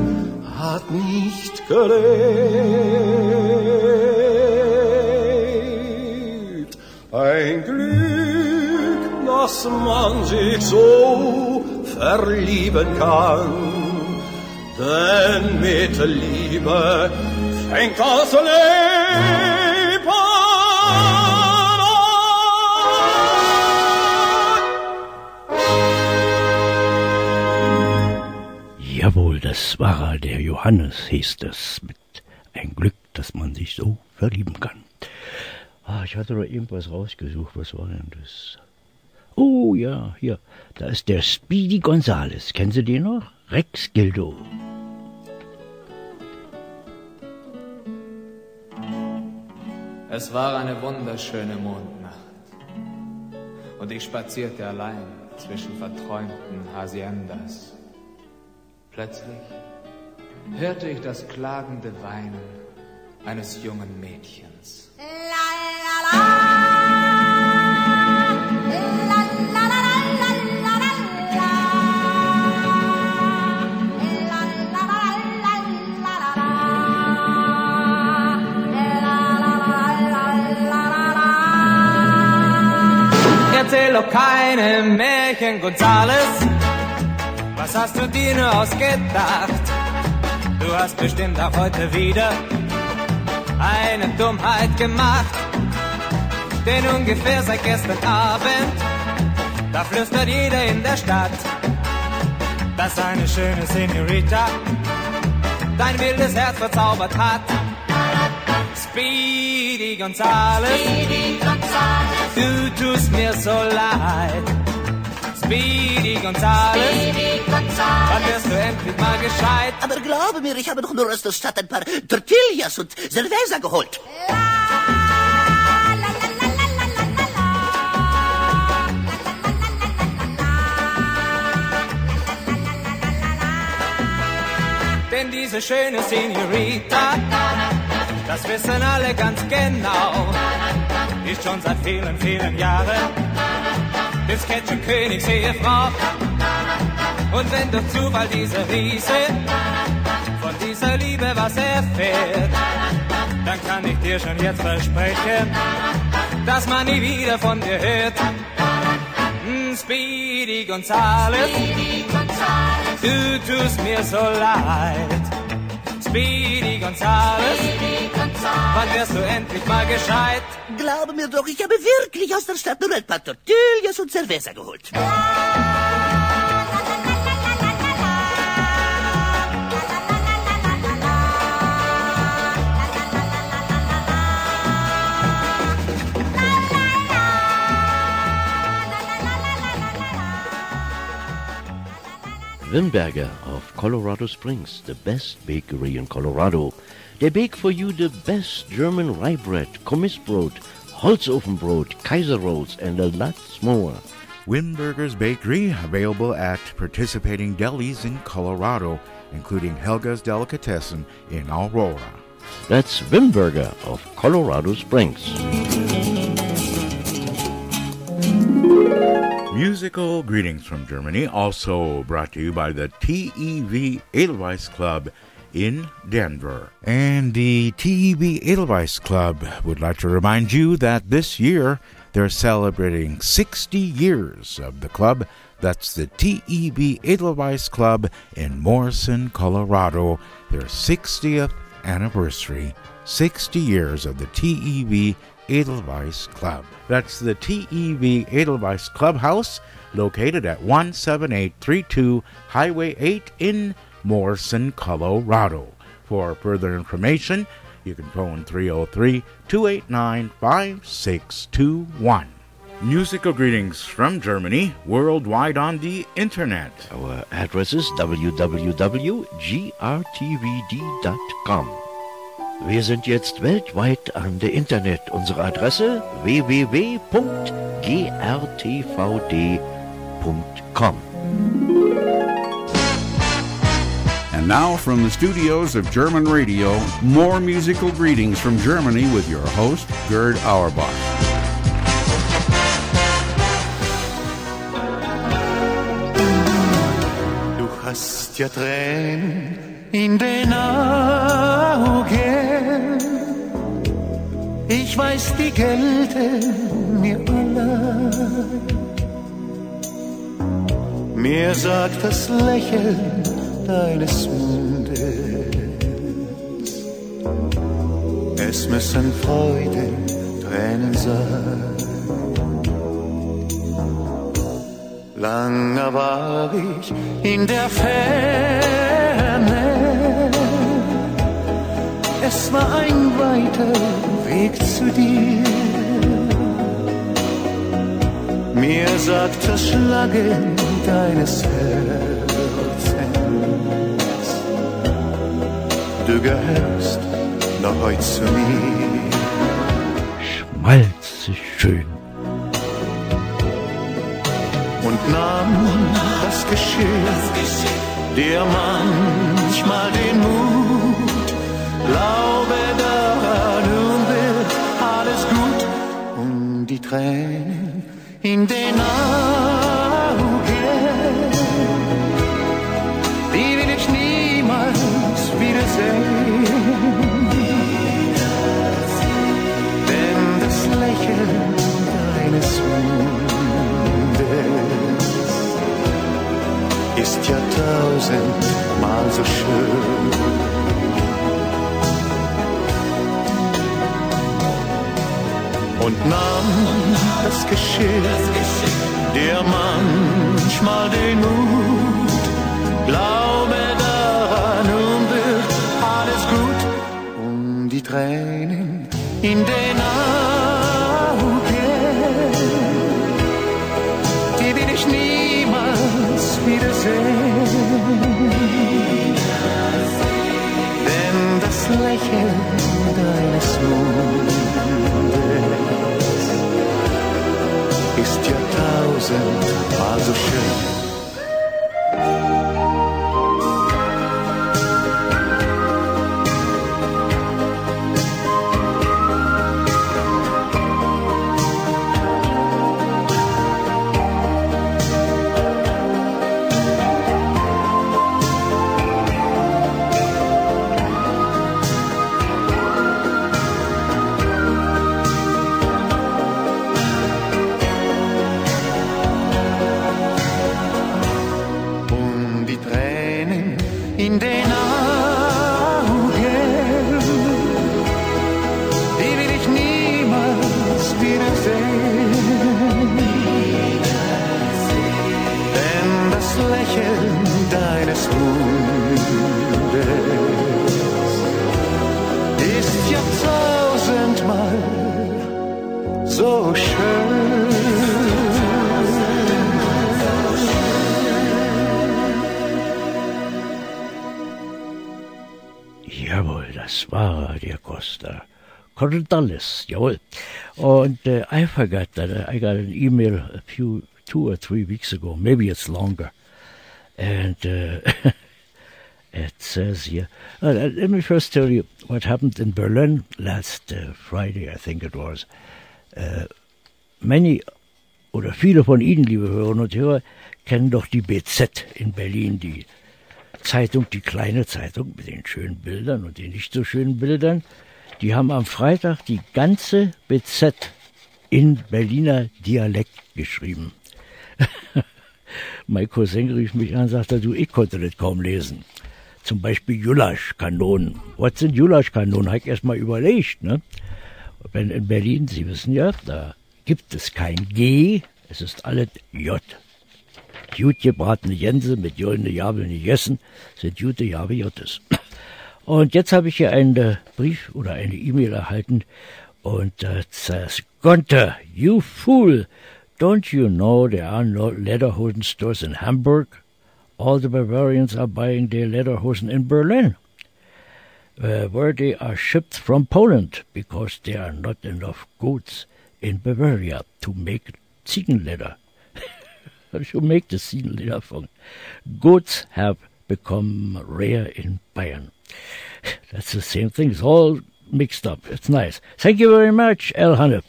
hat nicht gelebt. Dass man sich so verlieben kann, denn mit Liebe fängt das Leben Jawohl, das war der Johannes, hieß es, mit ein Glück, dass man sich so verlieben kann. Ah, ich hatte doch irgendwas rausgesucht, was war denn das? Oh ja, hier, da ist der Speedy Gonzales. Kennen Sie den noch? Rex Gildo. Es war eine wunderschöne Mondnacht und ich spazierte allein zwischen verträumten Haciendas. Plötzlich hörte ich das klagende Weinen eines jungen Mädchens. Erzähl doch keine Märchen, Gonzales. Was hast du dir nur ausgedacht? Du hast bestimmt auch heute wieder eine Dummheit gemacht. Denn ungefähr seit gestern Abend, da flüstert jeder in der Stadt, dass eine schöne Senorita dein wildes Herz verzaubert hat. Speedy Gonzales, Speedy Gonzales, du tust mir so leid. Speedy Gonzales, Speedy Gonzales, wann wirst du endlich mal gescheit? Aber glaube mir, ich habe doch nur aus der Stadt ein paar Tortillas und Cerveza geholt. Denn diese schöne Senorita, das wissen alle ganz genau, ist schon seit vielen, vielen Jahren des Ketchup-Königs Ehefrau. Und wenn durch Zufall dieser Riese von dieser Liebe was erfährt, dann kann ich dir schon jetzt versprechen, dass man nie wieder von dir hört. Mm, Speedy Gonzales, du tust mir so leid. Speedy Gonzales, wann wirst du endlich mal gescheit? Glaube mir doch, ich habe wirklich aus der Stadt nur ein paar Tortillas und Cerveza geholt. Wimberger of Colorado Springs, the best bakery in Colorado. They bake for you the best German rye bread, Kommissbrot, Holzofenbrot, Kaiser rolls, and a lot more. Wimberger's Bakery, available at participating delis in Colorado, including Helga's Delicatessen in Aurora. That's Wimberger of Colorado Springs. Musical greetings from Germany, also brought to you by the TEV Edelweiss Club in Denver. And the TEB Edelweiss Club would like to remind you that this year they're celebrating 60 years of the club. That's the TEB Edelweiss Club in Morrison, Colorado. Their 60th anniversary, 60 years of the TEB Edelweiss Club. That's the TEV Edelweiss Clubhouse, located at 17832 Highway 8 in Morrison, Colorado. For further information, You can phone 303 289 5621. Musical greetings from Germany, worldwide on the internet. Our address is www.grtvd.com. Wir sind jetzt weltweit an der Internet. Unsere Adresse www.grtvd.com. And now from the studios of German Radio, more musical greetings from Germany with your host, Gerd Auerbach. Du hast ja Tränen in den Augen. Ich weiß, die gelten mir allein. Mir sagt das Lächeln deines Mundes, es müssen Freudentränen sein. Lange war ich in der Ferne, es war ein weiter Weg zu dir. Mir sagt das Schlagen deines Herzens, du gehörst noch heute zu mir. Schmalzig schön. und nahm das Geschick, dir manchmal den Mut. Glaube daran, nun wird alles gut. Und die Tränen in den Augen, wiedersehen. Denn das Lächeln deines Mundes ist ja tausendmal so schön. Und nahm das Geschick, dir manchmal den Mut, glaube Tränen in den Augen, die will ich niemals wiedersehen. Denn das Lächeln deines Mundes ist ja tausendmal so schön. Cordalis, jawohl. Und uh, I forgot that I got an email a few, two or three weeks ago. Maybe it's longer. And uh, <laughs> it says here, uh, let me first tell you what happened in Berlin last uh, Friday, I think it was. Uh, many oder viele von Ihnen, liebe Hörerinnen und Hörer, kennen doch die BZ in Berlin, die Zeitung, die kleine Zeitung mit den schönen Bildern und den nicht so schönen Bildern. Die haben am Freitag die ganze BZ in Berliner Dialekt geschrieben. <laughs> mein Cousin rief mich an und sagte, du, ich konnte das kaum lesen. Zum Beispiel Julasch-Kanonen. Was sind Julasch-Kanonen? Habe ich erst mal überlegt. Ne? Wenn in Berlin, Sie wissen ja, da gibt es kein G, es ist alles J. Gut gebratene Gänse mit goldene Jabeln gegessen, sind gute Jabe Jottes. Und jetzt habe ich hier einen Brief oder eine E-Mail erhalten und äh, says, Gunther, you fool, don't you know there are no Lederhosen stores in Hamburg? All the Bavarians are buying their Lederhosen in Berlin, uh, where they are shipped from Poland because there are not enough goods in Bavaria to make Ziegenleder. <laughs> to make the Ziegenleder from goods have become rare in Bayern. That's the same thing. It's all mixed up. It's nice. Thank you very much, El Hanne.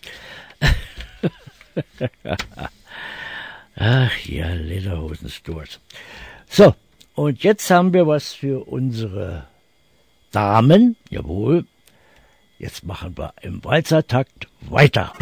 <laughs> Ach ja, Lederhosen-Stores. So, und jetzt haben wir was für unsere Damen. Jawohl. Jetzt machen wir im Walzertakt weiter.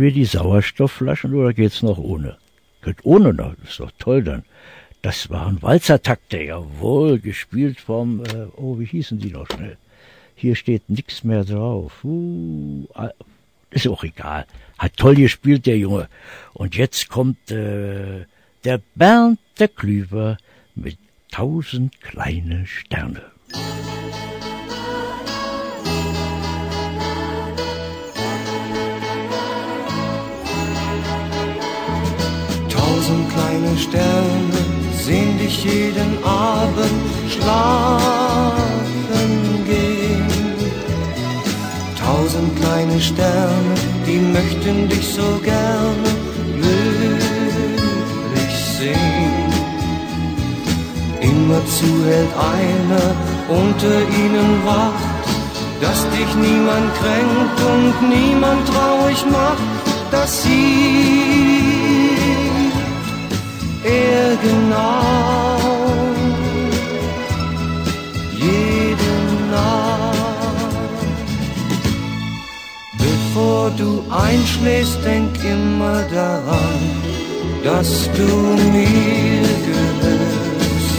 Wir die Sauerstoffflaschen oder geht's noch ohne? Geht ohne noch, das ist doch toll dann. Das waren Walzertakte, jawohl, gespielt vom, äh, oh, wie hießen die noch schnell? Hier steht nix mehr drauf. Uh, ist auch egal. Hat toll gespielt, der Junge. Und jetzt kommt äh, der Bernd der Klüver mit tausend kleine Sterne. Tausend kleine Sterne sehen dich jeden Abend schlafen gehen. Tausend kleine Sterne, die möchten dich so gerne glücklich sehen. Immerzu hält einer unter ihnen Wacht, dass dich niemand kränkt und niemand traurig macht, dass sie er genau jede Nacht. Bevor du einschläfst, denk immer daran, dass du mir gehörst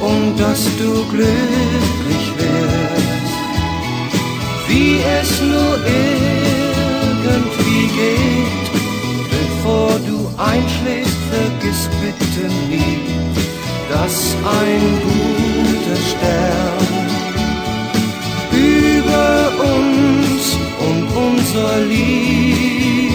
und dass du glücklich wärst, wie es nur irgendwie geht, bevor einschläfst vergiss bitte nie, dass ein guter Stern über uns und unser Liebe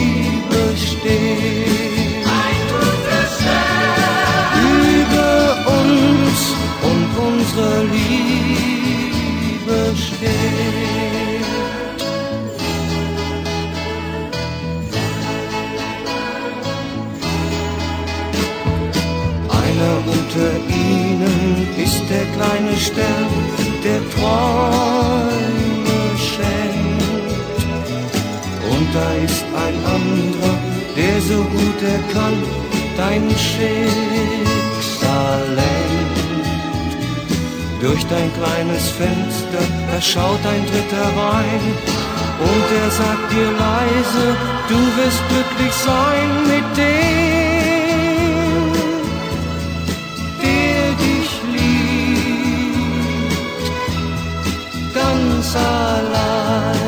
steht. Ein guter Stern über uns und unsere Liebe ist der kleine Stern, der Träume schenkt. Und da ist ein anderer, der so gut er kann, dein Schicksal lenkt. Durch dein kleines Fenster, da schaut ein Dritter rein. Und er sagt dir leise, du wirst glücklich sein mit dem, ganz allein.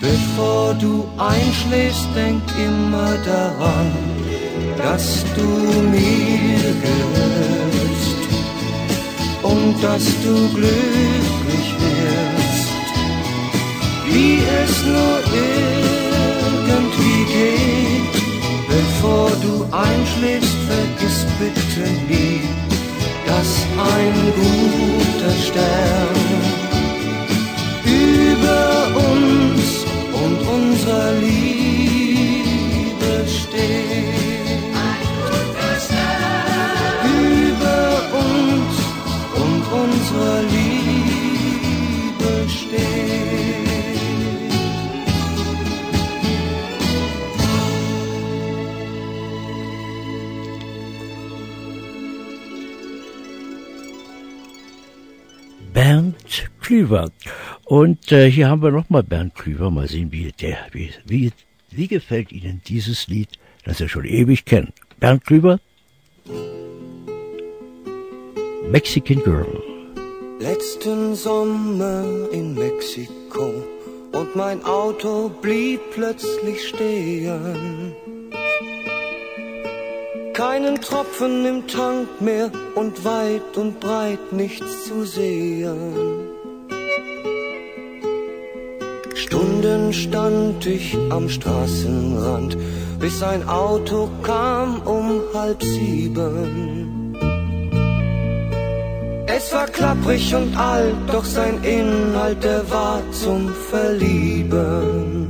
Bevor du einschläfst, denk immer daran, dass du mir gehörst und dass du glücklich wirst, wie es nur irgendwie geht. Bevor du einschläfst, vergiss bitte nie, dass ein guter Stern. Über uns und unserer Liebe Klüver. Und äh, hier haben wir nochmal Bernd Klüver. Mal sehen, wie, der, wie, wie, wie gefällt Ihnen dieses Lied, das er schon ewig kennt. Bernd Klüver, Mexican Girl. Letzten Sommer in Mexiko und mein Auto blieb plötzlich stehen. Keinen Tropfen im Tank mehr und weit und breit nichts zu sehen. Stunden stand ich am Straßenrand, bis ein Auto kam um halb sieben. Es war klapprig und alt, doch sein Inhalt, der war zum Verlieben.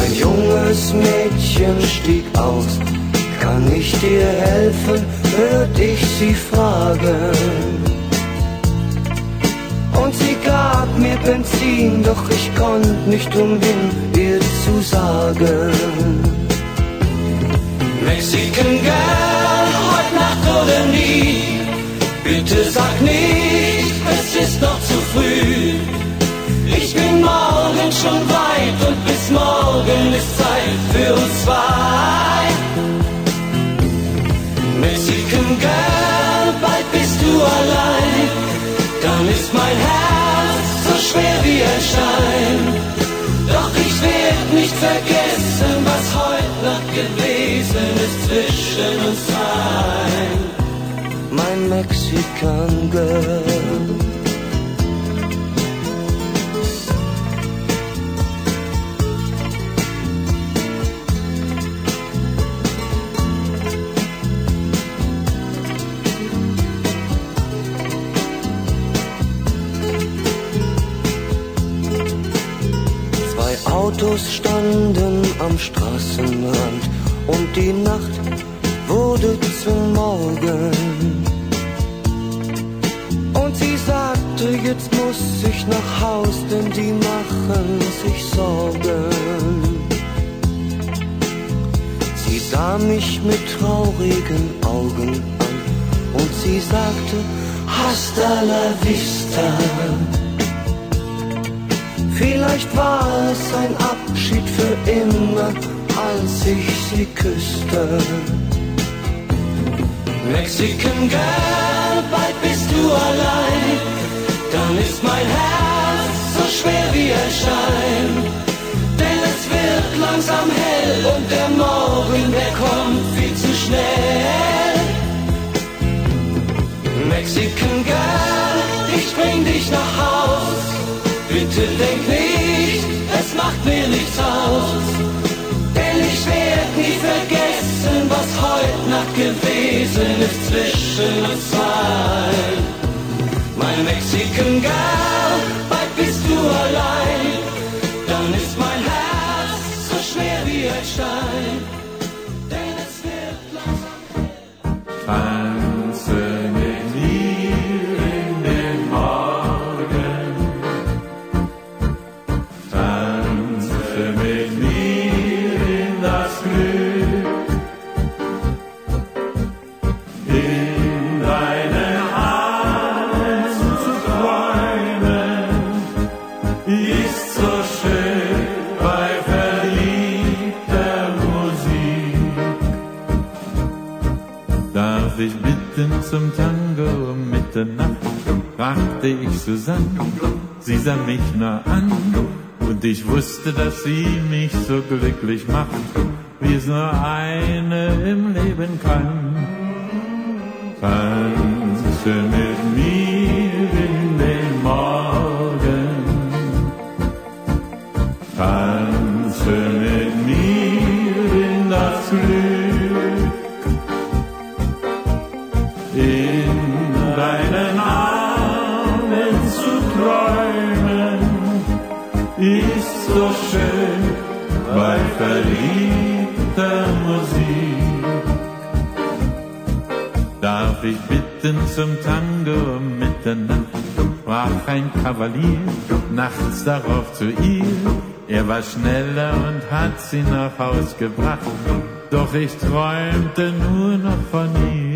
Ein junges Mädchen stieg aus, kann ich dir helfen, hört ich sie fragen gab mir Benzin, doch ich konnte nicht umhin, ihr zu sagen. Mexican Girl, heute Nacht oder nie, bitte sag nicht, es ist noch zu früh. Ich bin morgen schon weit und bis morgen ist Zeit für uns zwei. Mexican Girl, bald bist du allein, dann ist mein Herz schwer wie ein Stein. Doch ich werd nicht vergessen, was heute Nacht gewesen ist zwischen uns zwei. Mein Mexican Girl. Autos standen am Straßenrand und die Nacht wurde zum Morgen. Und sie sagte, jetzt muss ich nach Haus, denn die machen sich Sorgen. Sie sah mich mit traurigen Augen an und sie sagte, hasta la vista. Vielleicht war es ein Abschied für immer, als ich sie küsste. Mexican Girl, bald bist du allein, dann ist mein Herz so schwer wie ein Stein. Denn es wird langsam hell und der Morgen, der kommt viel zu schnell. Mexican Girl, ich bring dich nach Haus. Bitte denk nicht, es macht mir nichts aus. Denn ich werd nie vergessen, was heute Nacht gewesen ist zwischen uns zwei. Mein Mexican Girl, bald bist du allein. Fragte ich Susanne. Sie sah mich nur an und ich wusste, dass sie mich so glücklich macht, wie es nur eine im Leben kann. Tanze zum Tango um Mitternacht? sprach ein Kavalier nachts darauf zu ihr. Er war schneller und hat sie nach Haus gebracht, doch ich träumte nur noch von ihr.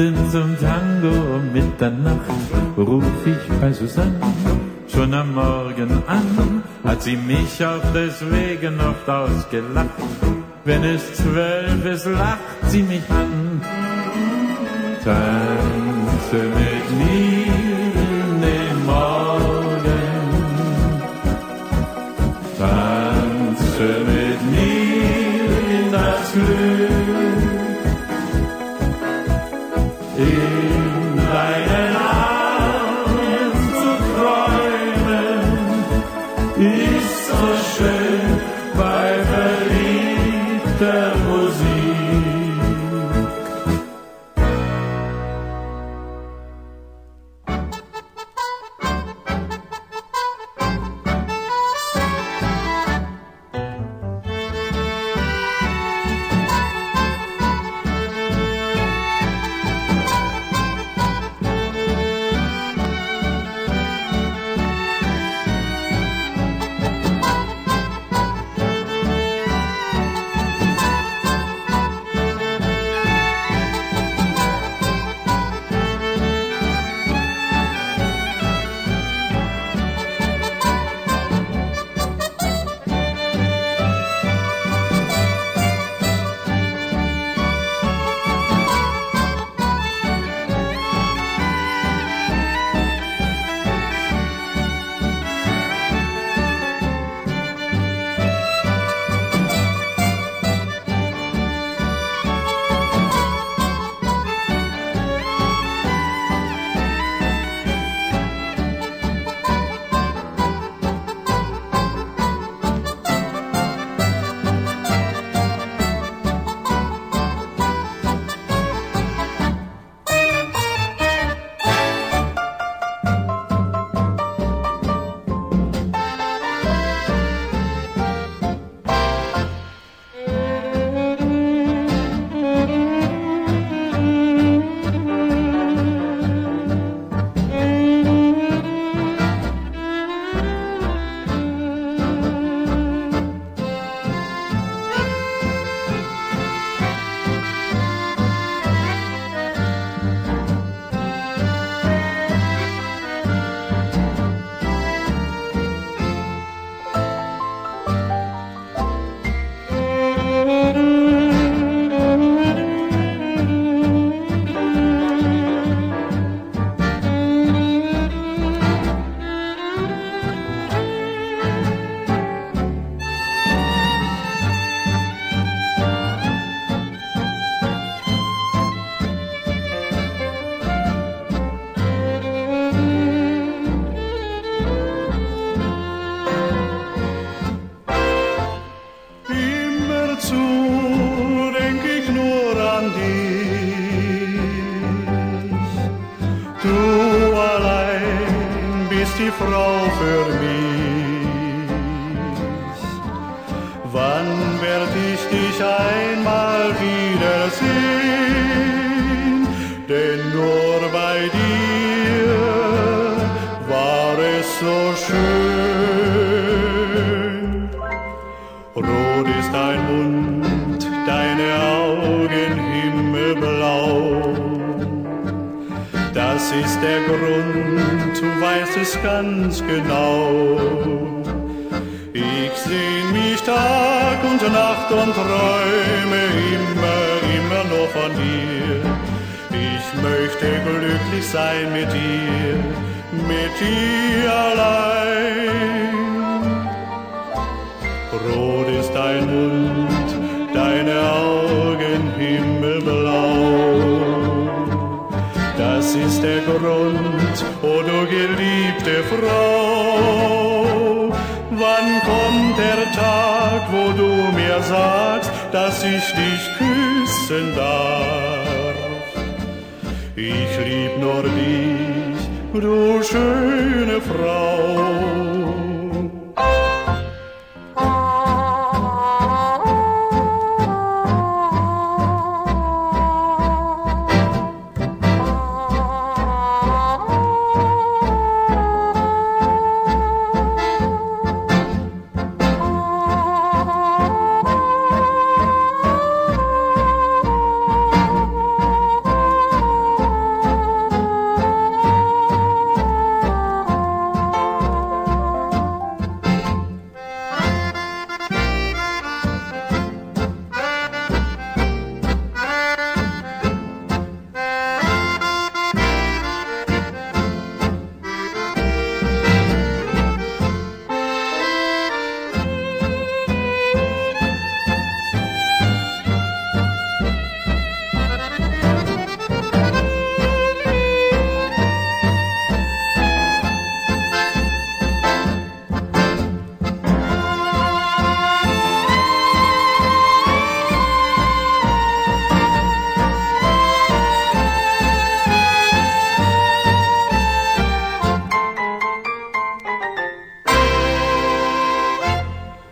Ich bitten zum Tango um Mitternacht, ruf ich bei Susanne schon am Morgen an, hat sie mich auf des Wegen oft ausgelacht. Wenn es zwölf ist, lacht sie mich an. Tanze mit mir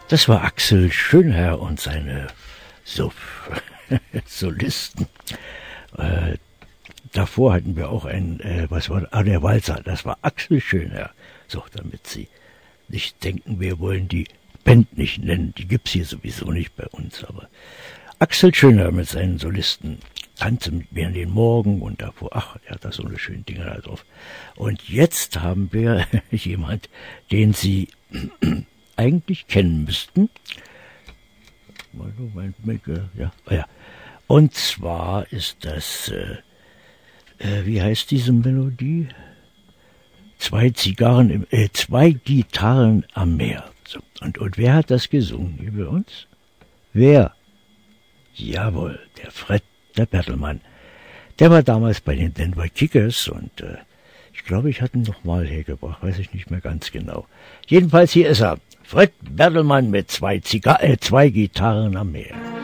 Das war Axel Schönherr und seine so <laughs> Solisten. Äh, davor hatten wir auch ein, äh, was war, ah, der Walzer, das war Axel Schönherr. So, damit Sie nicht denken, wir wollen die Band nicht nennen, die gibt's hier sowieso nicht bei uns, aber Axel Schönherr mit seinen Solisten Tanze mit mir in den Morgen und davor, ach, er hat da so eine schöne Dinge da drauf. Und jetzt haben wir <laughs> jemand, den Sie eigentlich kennen müssten. Ja, ah. Und zwar ist das, äh, äh, wie heißt diese Melodie? Zwei Zigarren, im, äh, zwei Gitarren am Meer. So. Und, und wer hat das gesungen bei uns? Wer? Jawohl, der Fred, der Bertelmann. Der war damals bei den Denver Kickers und äh, ich glaube, ich hatte ihn noch mal hergebracht, weiß ich nicht mehr ganz genau. Jedenfalls hier ist er. Fred Bertelmann mit zwei, Ziga äh, zwei Gitarren am Meer.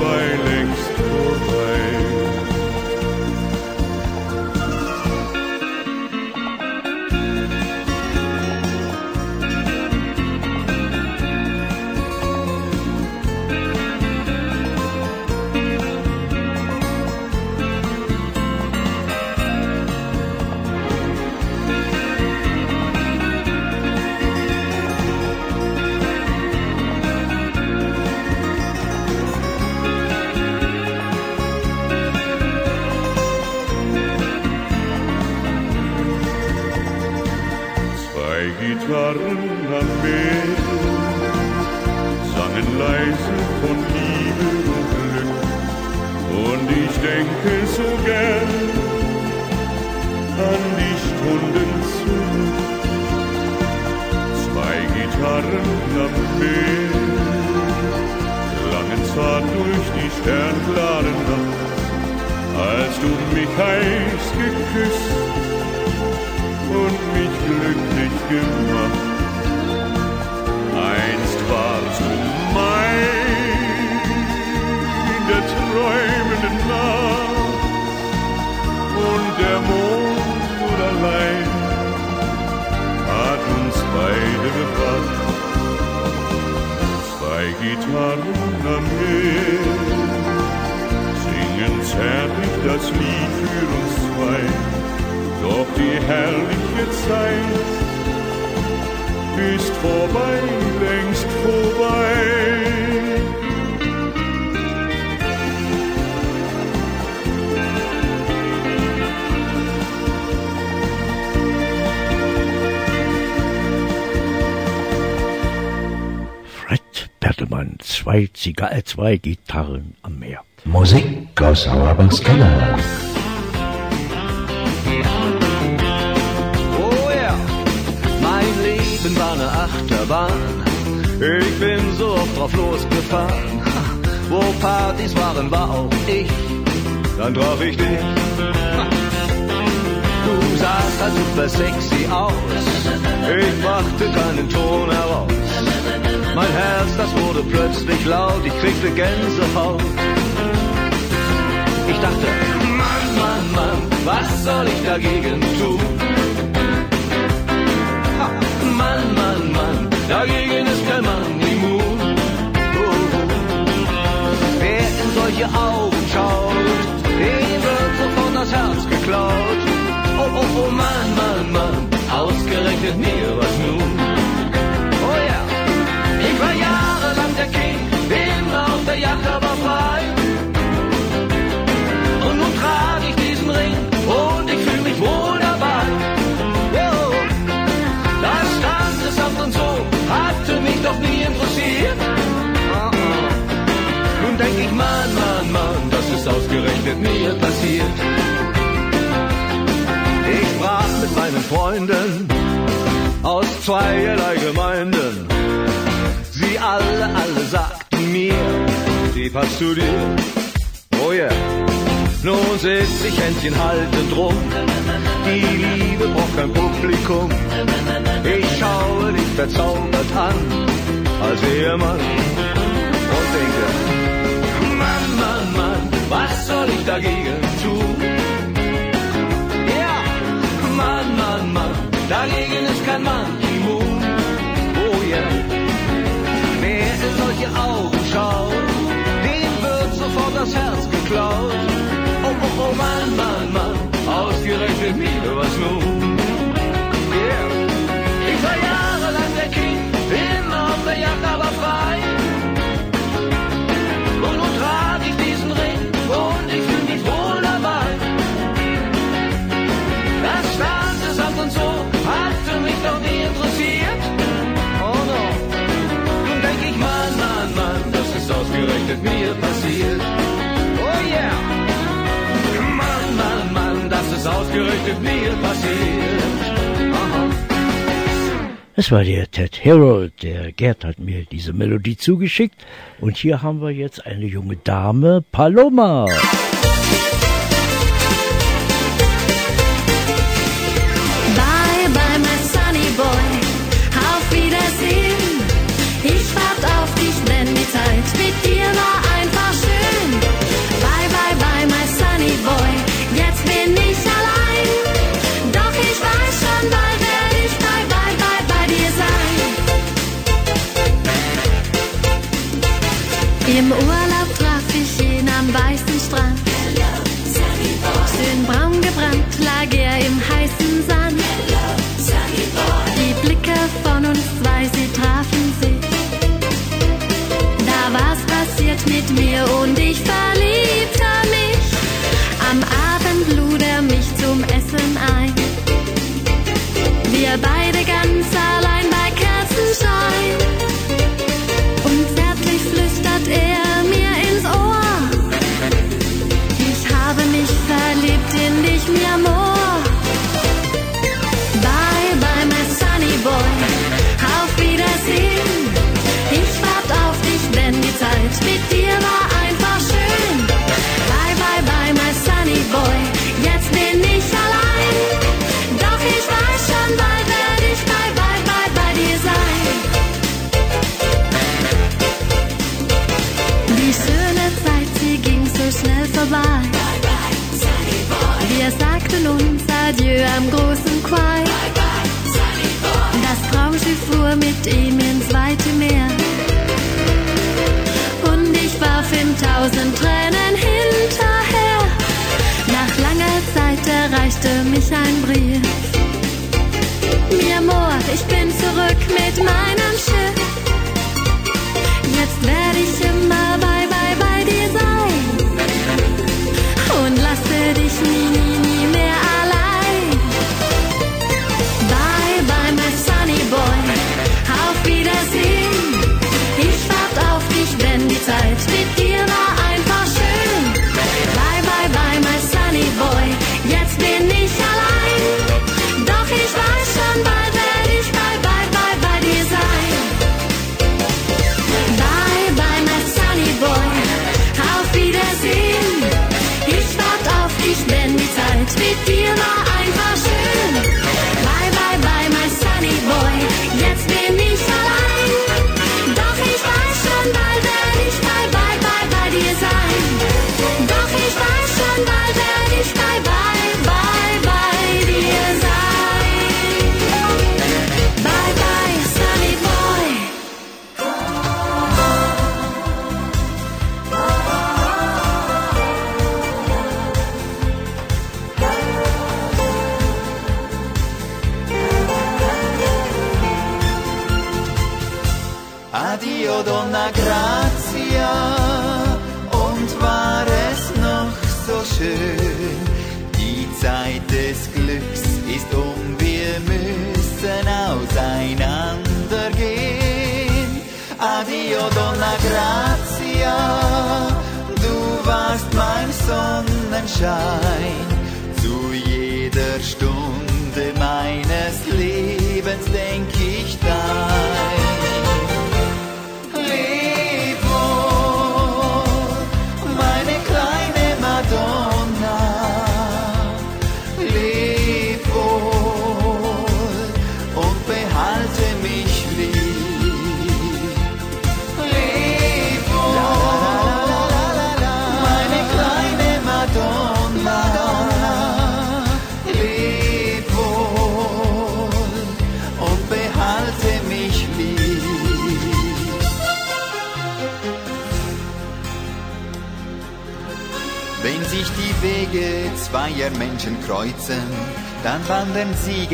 Ist zwei, Ziga äh, zwei Gitarren am Meer. Musik aus Auerbachs Keller. Oh ja, mein Leben war eine Achterbahn. Ich bin so oft drauf losgefahren. Wo Partys waren, war auch ich. Dann traf ich dich. Du sahst halt super sexy aus. Ich brachte keinen Ton heraus. Mein Herz, das wurde plötzlich laut, ich kriegte Gänsehaut. Ich dachte, Mann, Mann, Mann, was soll ich dagegen tun? Mann, Mann, Mann, dagegen ist kein Mann immun. Oh, wer in solche Augen schaut, dem wird sofort das Herz geklaut. Oh, oh, oh, Mann, Mann, Mann, ausgerechnet mir was nun. Der King, immer auf der Jagd, aber frei. Und nun trage ich diesen Ring und ich fühle mich wohl dabei. Yo, das Standesamt und so hatte mich doch nie interessiert. Uh -uh. Nun denk ich, Mann, Mann, Mann, das ist ausgerechnet mir passiert. Ich sprach mit meinen Freunden aus zweierlei Gemeinden alle, alle sagten mir, die passt zu dir. Oh yeah. Nun sitz ich Händchen haltend rum. Die Liebe braucht kein Publikum. Ich schaue dich verzaubert an, als Ehemann. Und denke, Mann, Mann, Mann, was soll ich dagegen tun? Ja, Mann, Mann, Mann, dagegen ist kein Mann immun. Oh yeah solche Augen schaut, dem wird sofort das Herz geklaut. Oh, oh, oh, Mann, Mann, Mann, ausgerechnet mir, was nun? Yeah. Ich war jahrelang der King, immer auf der Jagd, aber gerechnet mir passiert. Oh yeah! Mann, Mann, Mann, das ist ausgerechnet mir passiert. Aha. Das war der Ted Harold. Der Gerd hat mir diese Melodie zugeschickt. Und hier haben wir jetzt eine junge Dame, Paloma.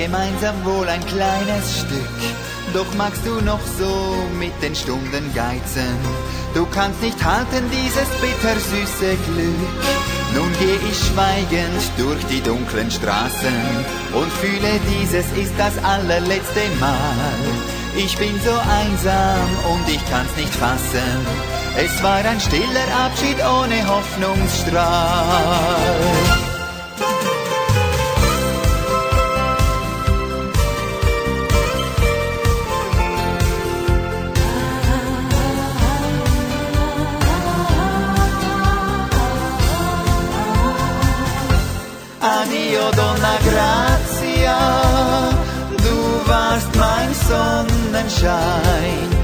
gemeinsam wohl ein kleines Stück. Doch magst du noch so mit den Stunden geizen. Du kannst nicht halten dieses bittersüße Glück. Nun geh ich schweigend durch die dunklen Straßen und fühle, dieses ist das allerletzte Mal. Ich bin so einsam und ich kann's nicht fassen. Es war ein stiller Abschied ohne Hoffnungsstrahl. Zu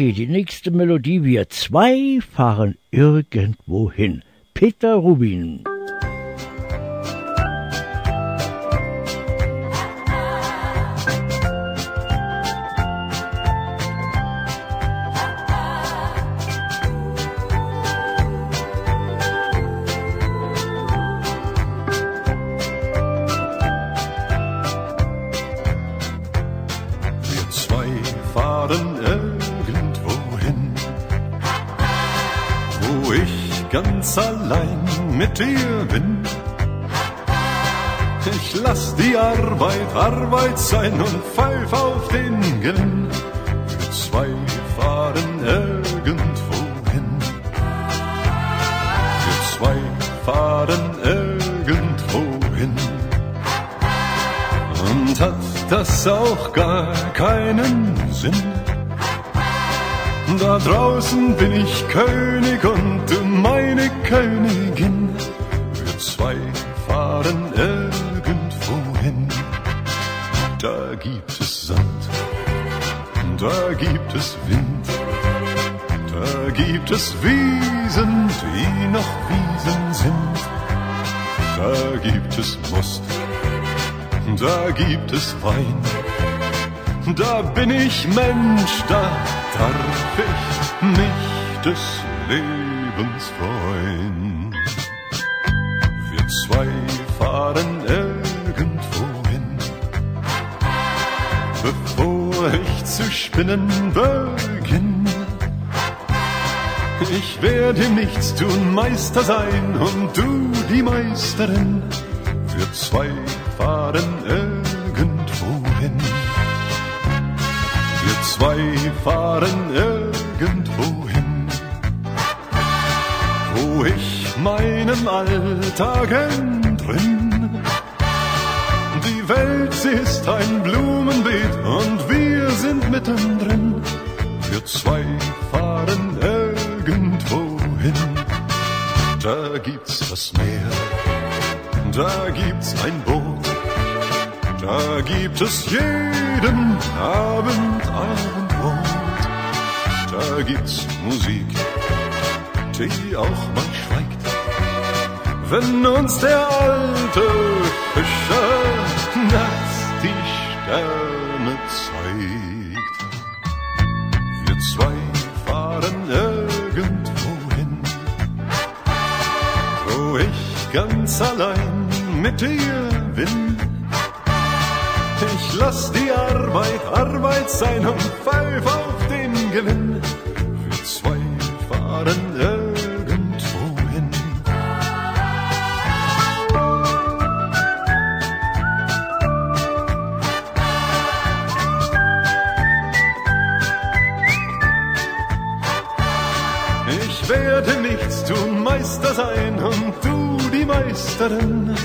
Okay, die nächste Melodie. Wir zwei fahren irgendwo hin. Peter Rubin. Ganz allein mit dir bin. Ich lass die Arbeit Arbeit sein und pfeif auf den Gewinn. Wir zwei fahren irgendwo hin. Wir zwei fahren irgendwo hin. Und hat das auch gar keinen Sinn? Da draußen bin ich König und meine Königin. Wir zwei fahren irgendwo hin. Da gibt es Sand, da gibt es Wind, da gibt es Wiesen, die noch Wiesen sind. Da gibt es Most, da gibt es Wein. Da bin ich Mensch, da darf ich mich des Lebens freuen. Wir zwei fahren irgendwo hin, bevor ich zu spinnen beginn. Ich werde nichts tun, Meister sein und du die Meisterin. Wir zwei zwei fahren irgendwo hin, wo ich meinem Alltag entrinn. Die Welt, sie ist ein Blumenbeet und wir sind mittendrin. Wir zwei fahren irgendwo hin. Da gibt's das Meer, da gibt's ein Boot, da gibt es jeden Abend Abendbrot. Da gibt's Musik, die auch mal schweigt, wenn uns der alte Fischer nachts die Sterne zeigt. Wir zwei fahren irgendwo hin, wo ich ganz allein mit dir lass die Arbeit Arbeit sein und pfeif auf den Gewinn. Wir zwei fahren irgendwo hin. Ich werde nichts tun, Meister sein und du die Meisterin.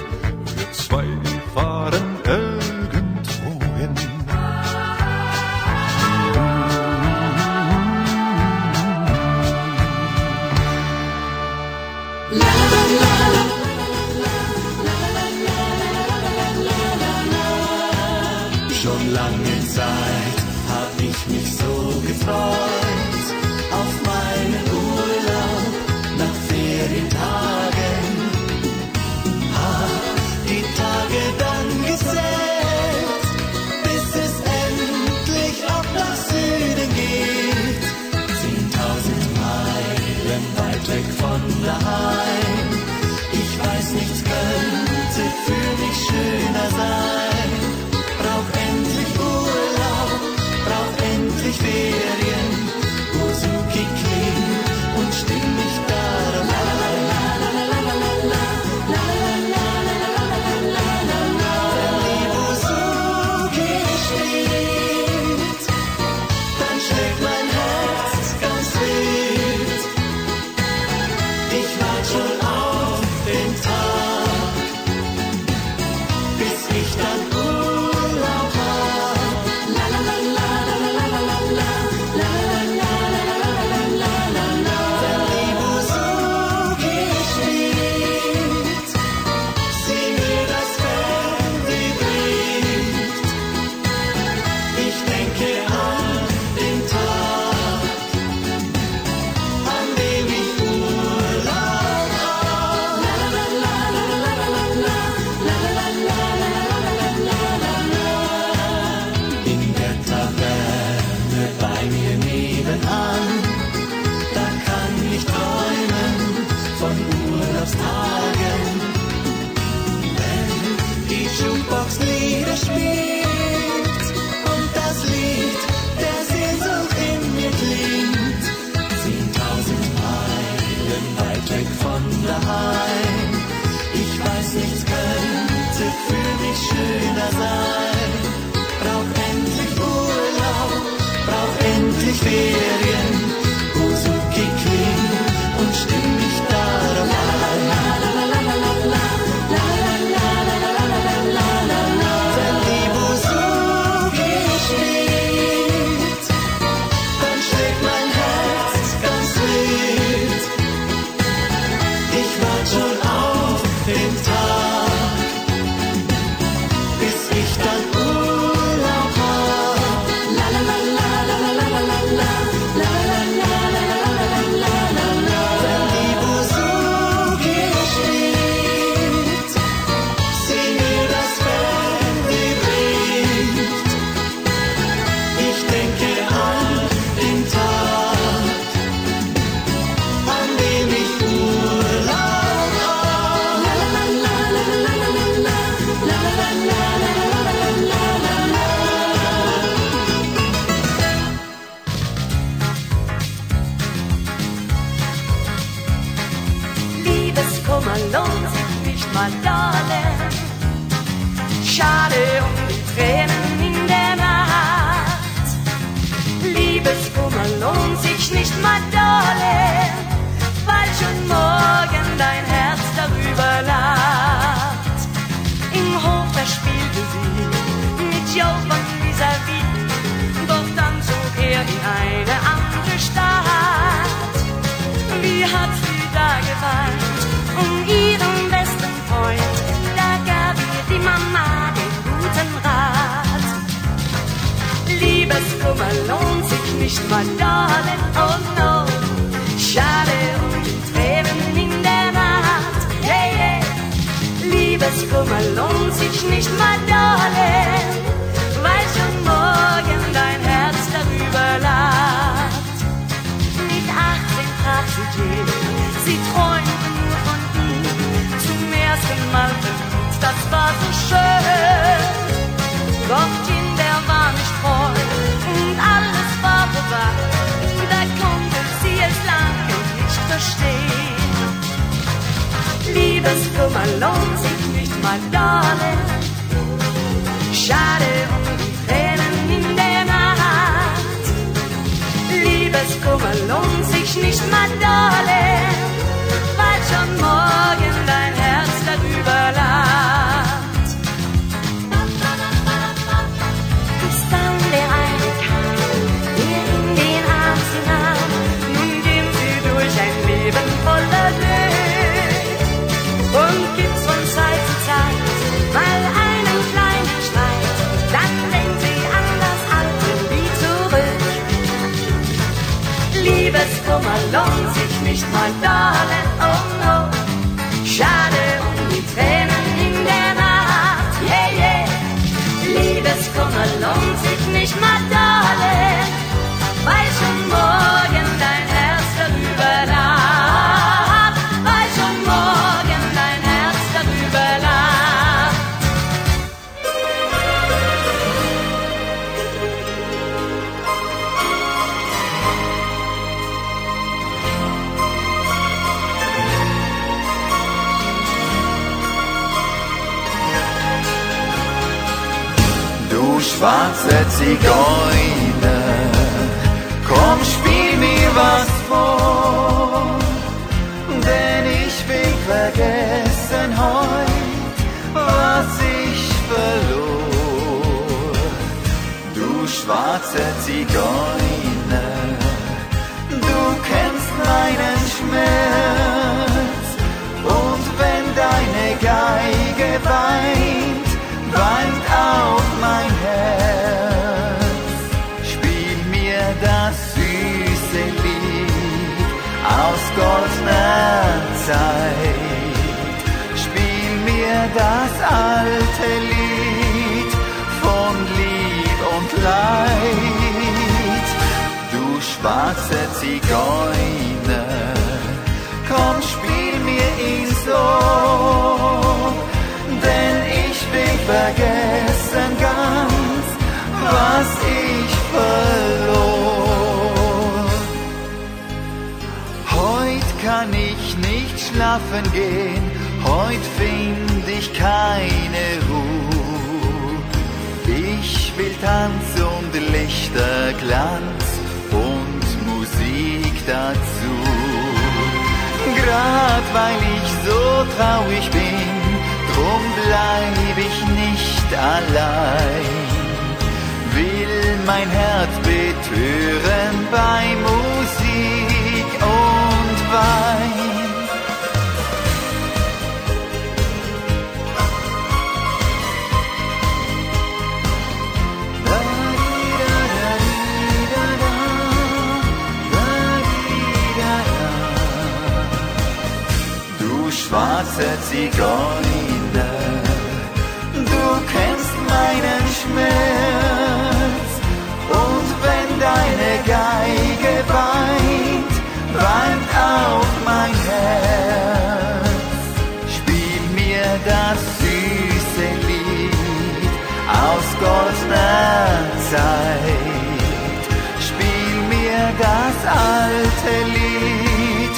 Zeit. Spiel mir das alte Lied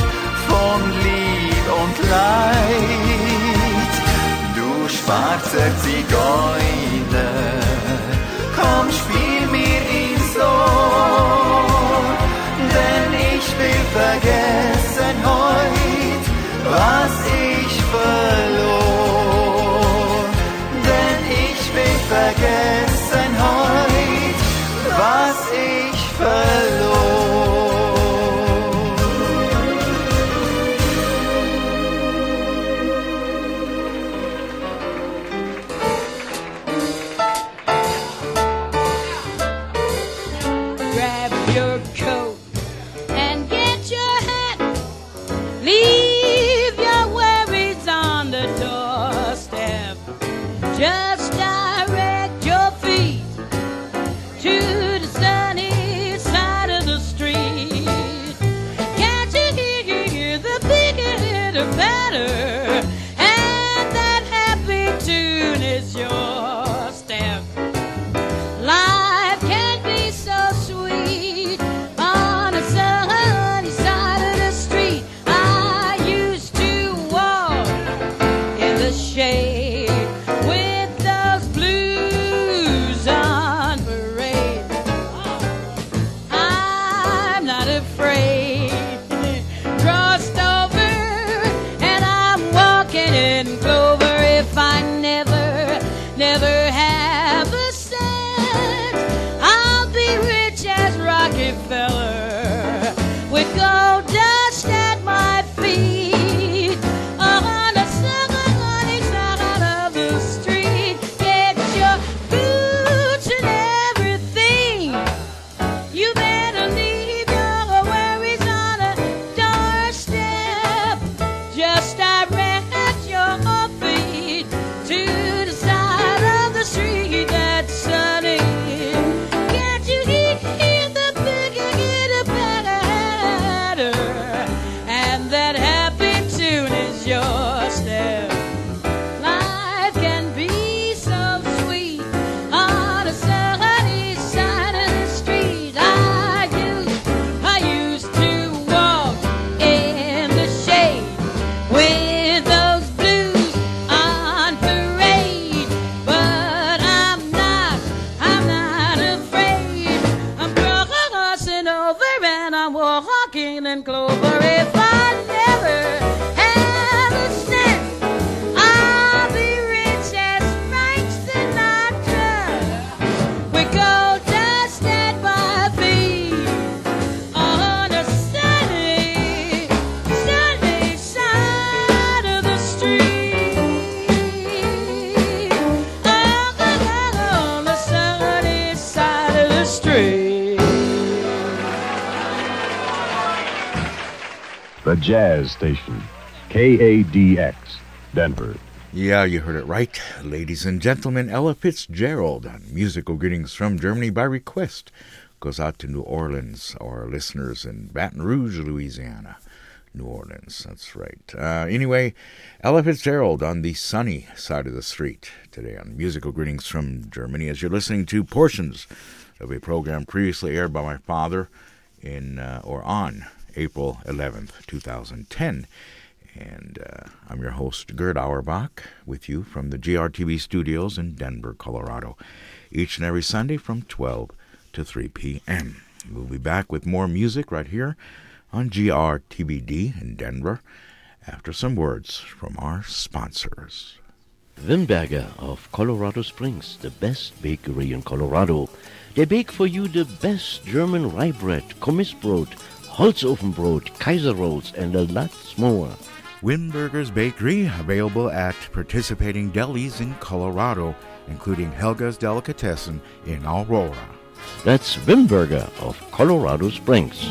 von Lieb und Leid. Du schwarzer Zigeuner. Jazz Station, KADX, Denver. Yeah, you heard it right. Ladies and gentlemen, Ella Fitzgerald on Musical Greetings from Germany by request goes out to New Orleans, our listeners in Baton Rouge, Louisiana. New Orleans, that's right. Uh, anyway, Ella Fitzgerald on the sunny side of the street today on Musical Greetings from Germany as you're listening to portions of a program previously aired by my father in uh, or on April 11th, 2010. And uh, I'm your host, Gerd Auerbach, with you from the GRTV studios in Denver, Colorado, each and every Sunday from 12 to 3 p.m. We'll be back with more music right here on GRTBD in Denver after some words from our sponsors. Wimberger of Colorado Springs, the best bakery in Colorado. They bake for you the best German rye bread, Kommissbrot, Holzofenbrot, Kaiser rolls, and a lot more. Wimberger's Bakery, available at participating delis in Colorado, including Helga's Delicatessen in Aurora. That's Wimberger of Colorado Springs.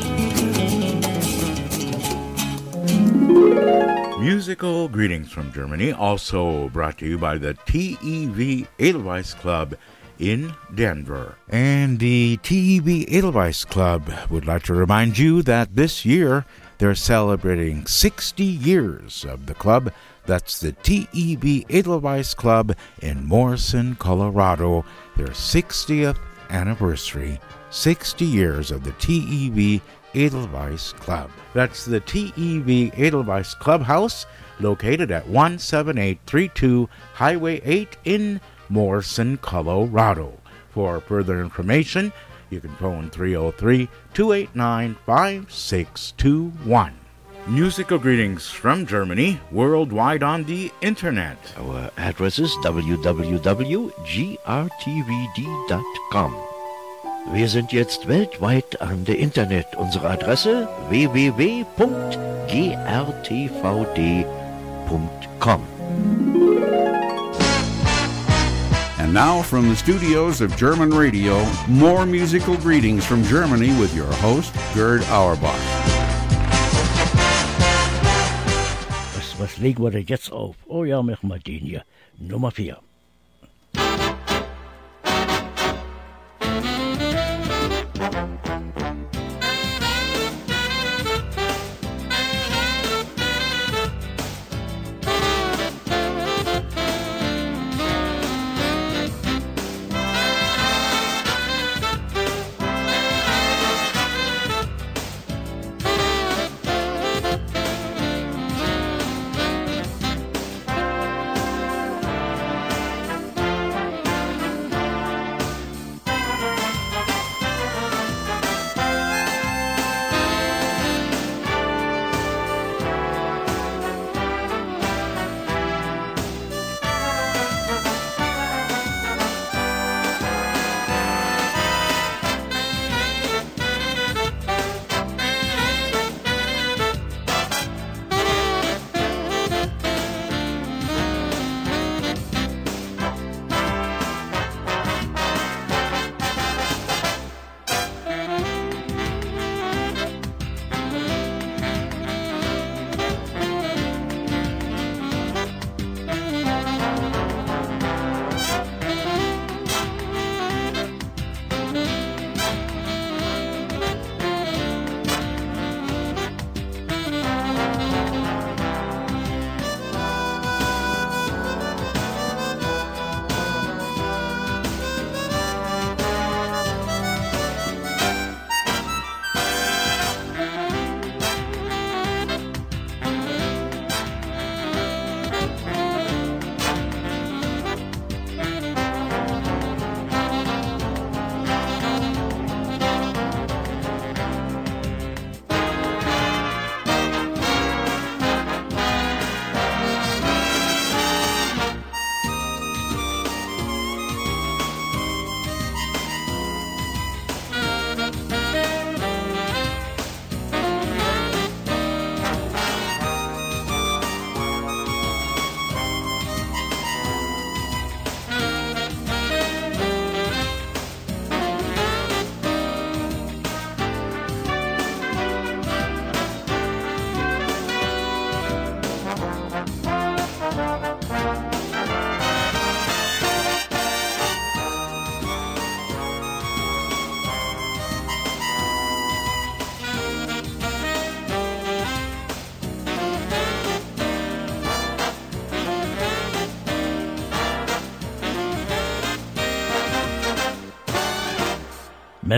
Musical greetings from Germany, also brought to you by the TEV Edelweiss Club in Denver. And the TEB Edelweiss Club would like to remind you that this year they're celebrating 60 years of the club. That's the TEB Edelweiss Club in Morrison, Colorado, their 60th anniversary. 60 years of the TEB Edelweiss Club. That's the TEB Edelweiss Clubhouse, located at 17832 Highway 8 in Morrison, Colorado. For further information, you can phone 303 289 5621. Musical greetings from Germany, worldwide on the internet. Our address is www.grtvd.com. Wir sind jetzt weltweit an der Internet. Unsere Adresse www.grtvd.com. And now, from the studios of German Radio, more musical greetings from Germany with your host, Gerd Auerbach. Was, was legen wir jetzt auf? Oh ja, mach mal den hier. Nummer 4.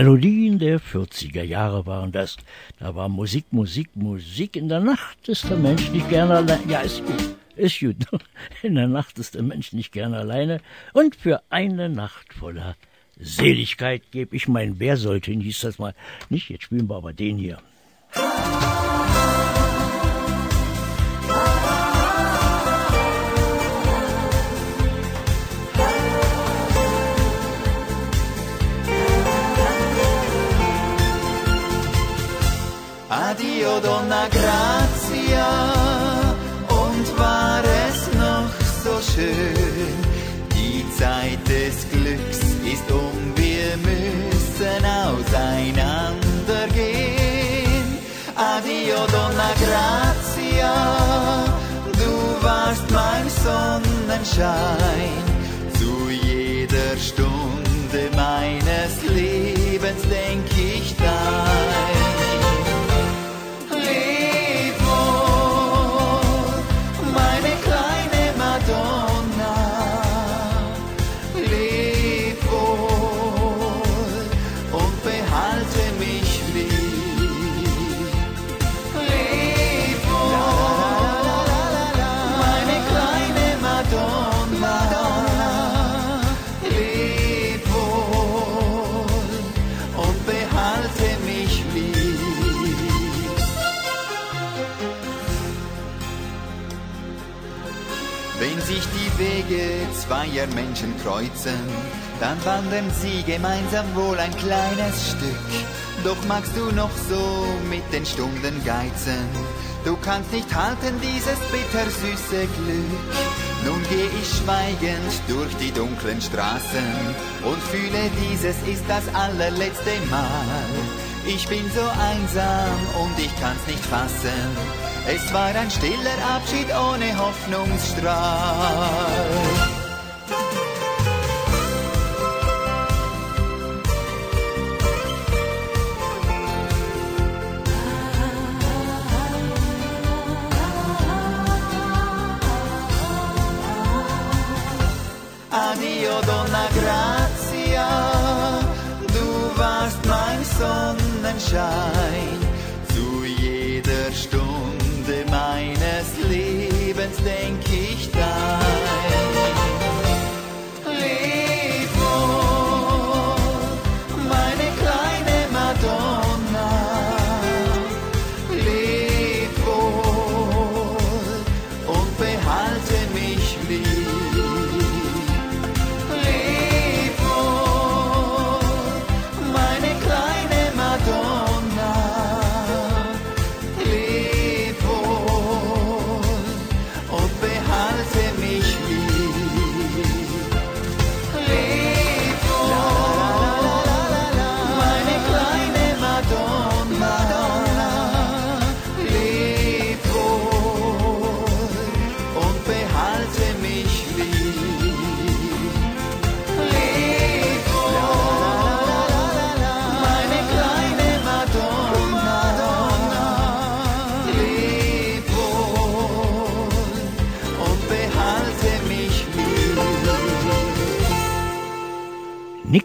Melodien der 40er Jahre waren das. Da war Musik, Musik, Musik. In der Nacht ist der Mensch nicht gerne allein. Ja, ist gut. Ist gut. <laughs> In der Nacht ist der Mensch nicht gerne alleine. Und für eine Nacht voller Seligkeit gebe ich mein Wer sollte, hieß das mal. Nicht, jetzt spielen wir aber den hier. Addio Donna Grazia und war es noch so schön. Die Zeit des Glücks ist um, wir müssen auseinandergehen. Addio Donna Grazia, du warst mein Sonnenschein. Zu jeder Stunde meines Lebens denk Wege zweier Menschen kreuzen, dann wandern sie gemeinsam wohl ein kleines Stück. Doch magst du noch so mit den Stunden geizen, du kannst nicht halten dieses bittersüße Glück. Nun geh ich schweigend durch die dunklen Straßen und fühle, dieses ist das allerletzte Mal. Ich bin so einsam und ich kann's nicht fassen. Es war ein stiller Abschied ohne Hoffnungsstrahl. Adio, Donna Grazia, du warst mein Sonnenschein. Zu jeder Stunde meines Lebens denk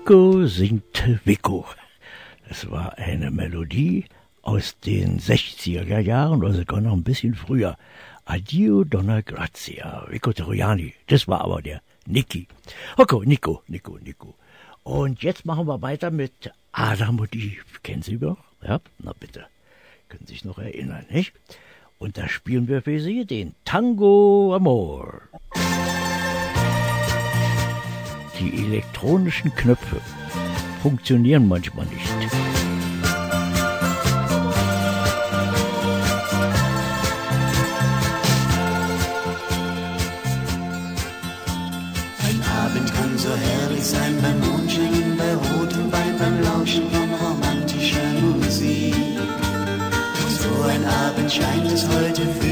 Nico singt Vico. Das war eine Melodie aus den 60er Jahren oder sogar noch ein bisschen früher. Addio Donna Grazia, Vico Toriani. Das war aber der Niki. Okay, Nico, Nico, Nico. Und jetzt machen wir weiter mit Adam und Eve. Kennen Sie noch? Ja, na bitte. Können sich noch erinnern, nicht? Und da spielen wir für Sie den Tango Amor. Die elektronischen Knöpfe funktionieren manchmal nicht. Ein Abend kann so herrlich sein beim Mondschein, bei rotem Wein, beim Lauschen von romantischer Musik. Und so ein Abend scheint es heute für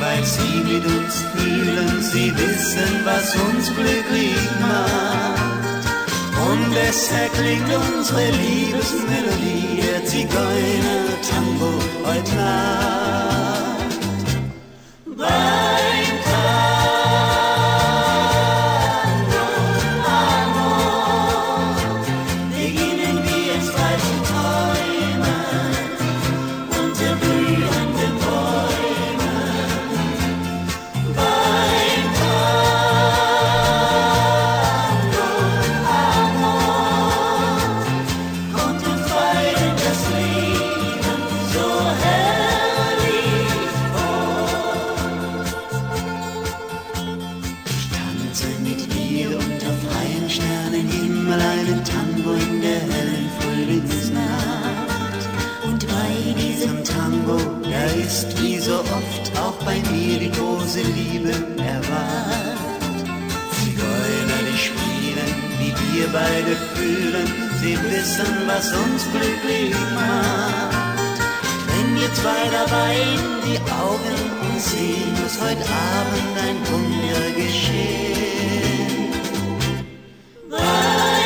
weil sie mit uns fühlen, sie wissen, was uns glücklich macht. Und deshalb klingt unsere Liebesmelodie, der Zigeuner-Tango heute Nacht. Beide fühlen, sie wissen, was uns glücklich macht. Wenn wir zwei dabei in die Augen sehen, muss heute Abend ein Wunder geschehen. Beim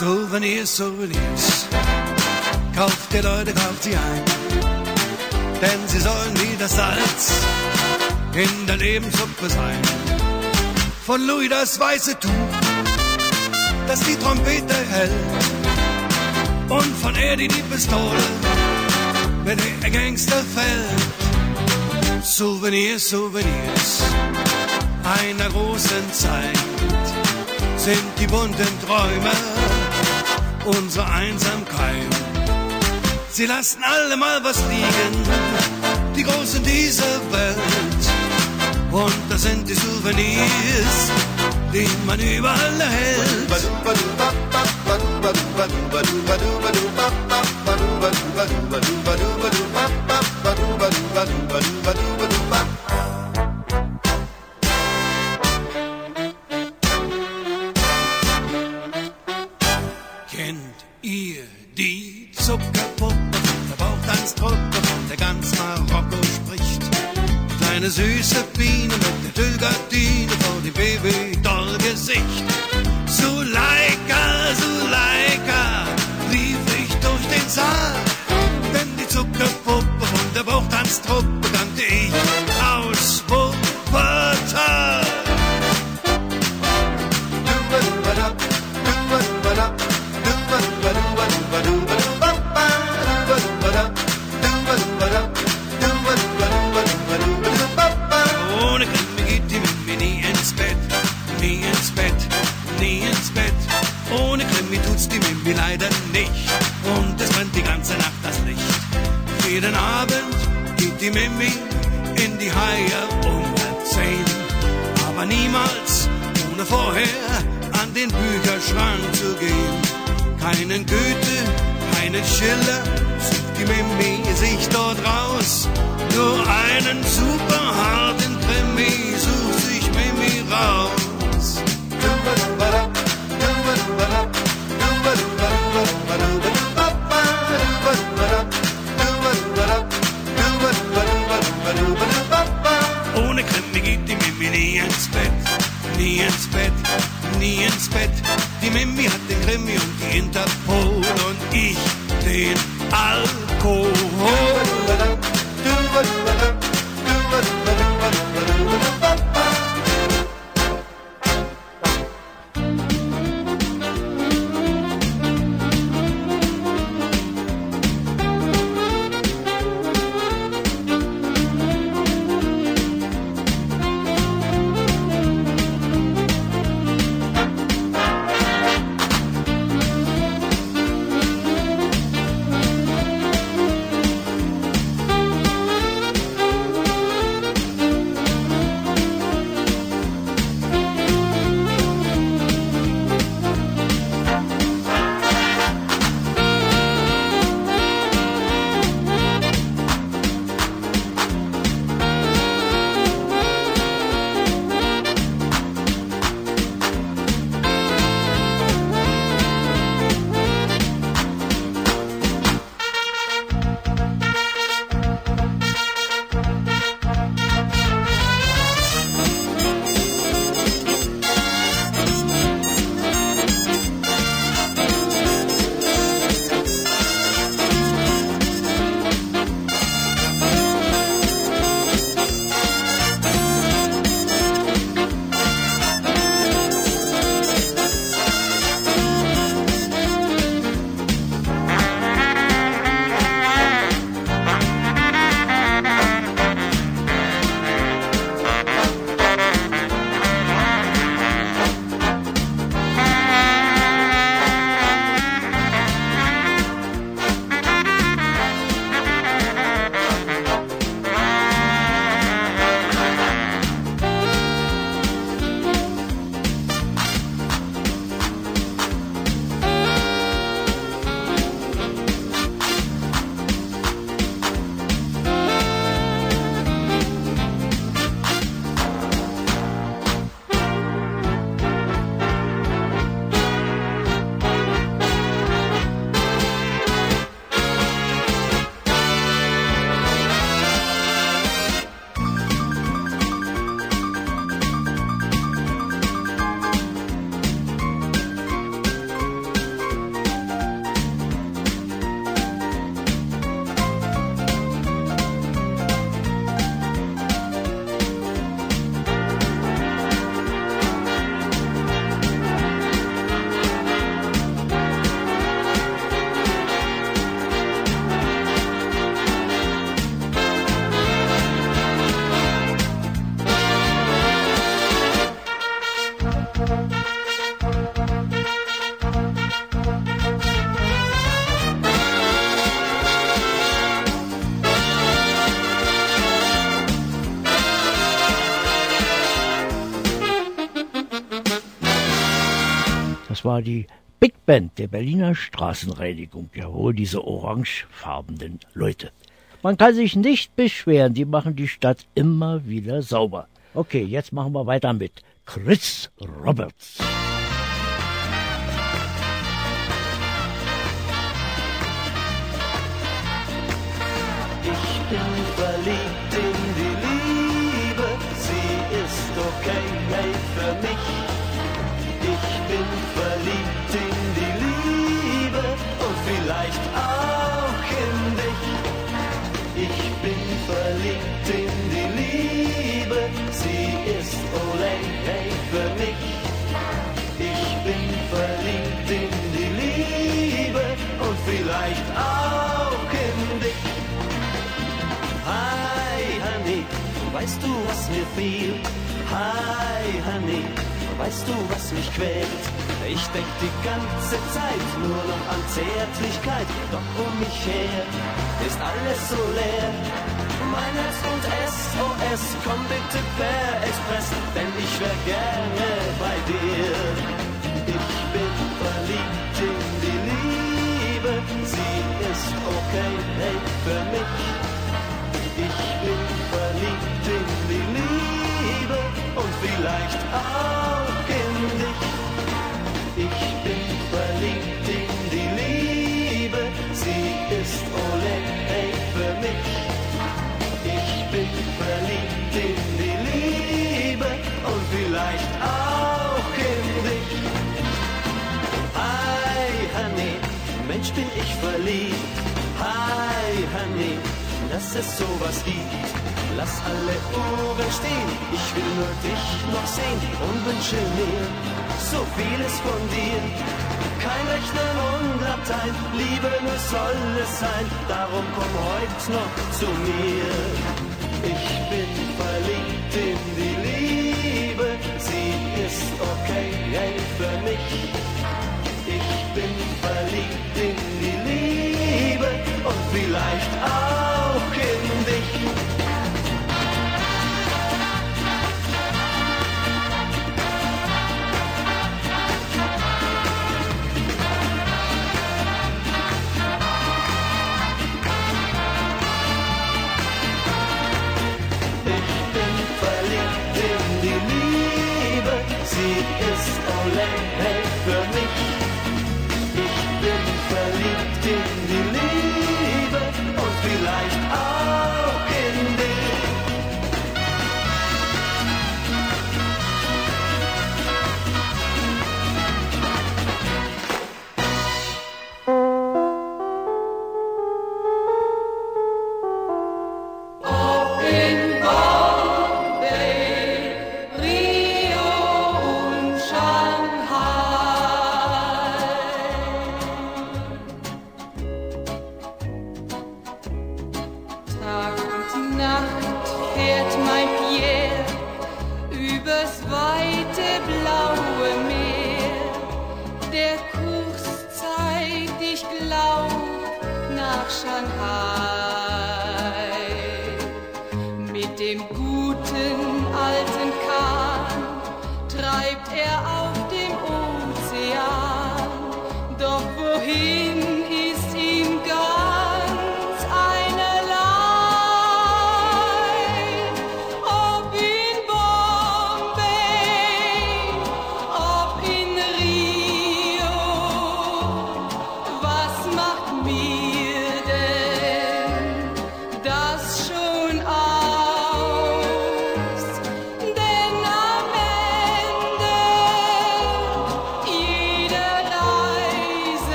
Souvenirs, Souvenirs. Kauft ihr Leute, kauft sie ein. Denn sie sollen wie das Salz in der Lebenssuppe sein. Von Louis das weiße Tuch, das die Trompete hält. Und von Eddie die Pistole, wenn der Gangster fällt. Souvenirs, Souvenirs einer großen Zeit sind die bunten Träume unsere Einsamkeit. Sie lassen alle mal was liegen, die Großen dieser Welt. Und das sind die Souvenirs, die man überall erhält. Suleika, Suleika, lief ich durch den Saal, denn die Zuckerpuppe von der Bauchtanztruppe den Bücherschrank zu gehen. Keinen Goethe, keinen Schiller, sucht die Mimi sich dort raus. Nur einen super harten Krimi sucht sich Mimi raus. Ohne Krimi geht die Mimi nie ins Bett, nie ins Bett, nie ins Bett. Die Mimi hat den Krimi und die Interpol und ich den Alkohol. War die Big Band der Berliner Straßenreinigung. Jawohl, diese orangefarbenen Leute. Man kann sich nicht beschweren, die machen die Stadt immer wieder sauber. Okay, jetzt machen wir weiter mit Chris Roberts. Honey, weißt du, was mich quält? Ich denk die ganze Zeit nur noch an Zärtlichkeit, doch um mich her ist alles so leer. Mein Herz und SOS, komm bitte per verliebt. Hi, Honey, dass es sowas gibt. Lass alle Uhren stehen, ich will nur dich noch sehen und wünsche mir so vieles von dir. Kein Rechnen und Latein, Liebe nur soll es sein, darum komm heute noch zu mir. Ich bin verliebt in die Liebe, sie ist okay hey, für mich. Ich bin verliebt in die Liebe vielleicht auch in dich.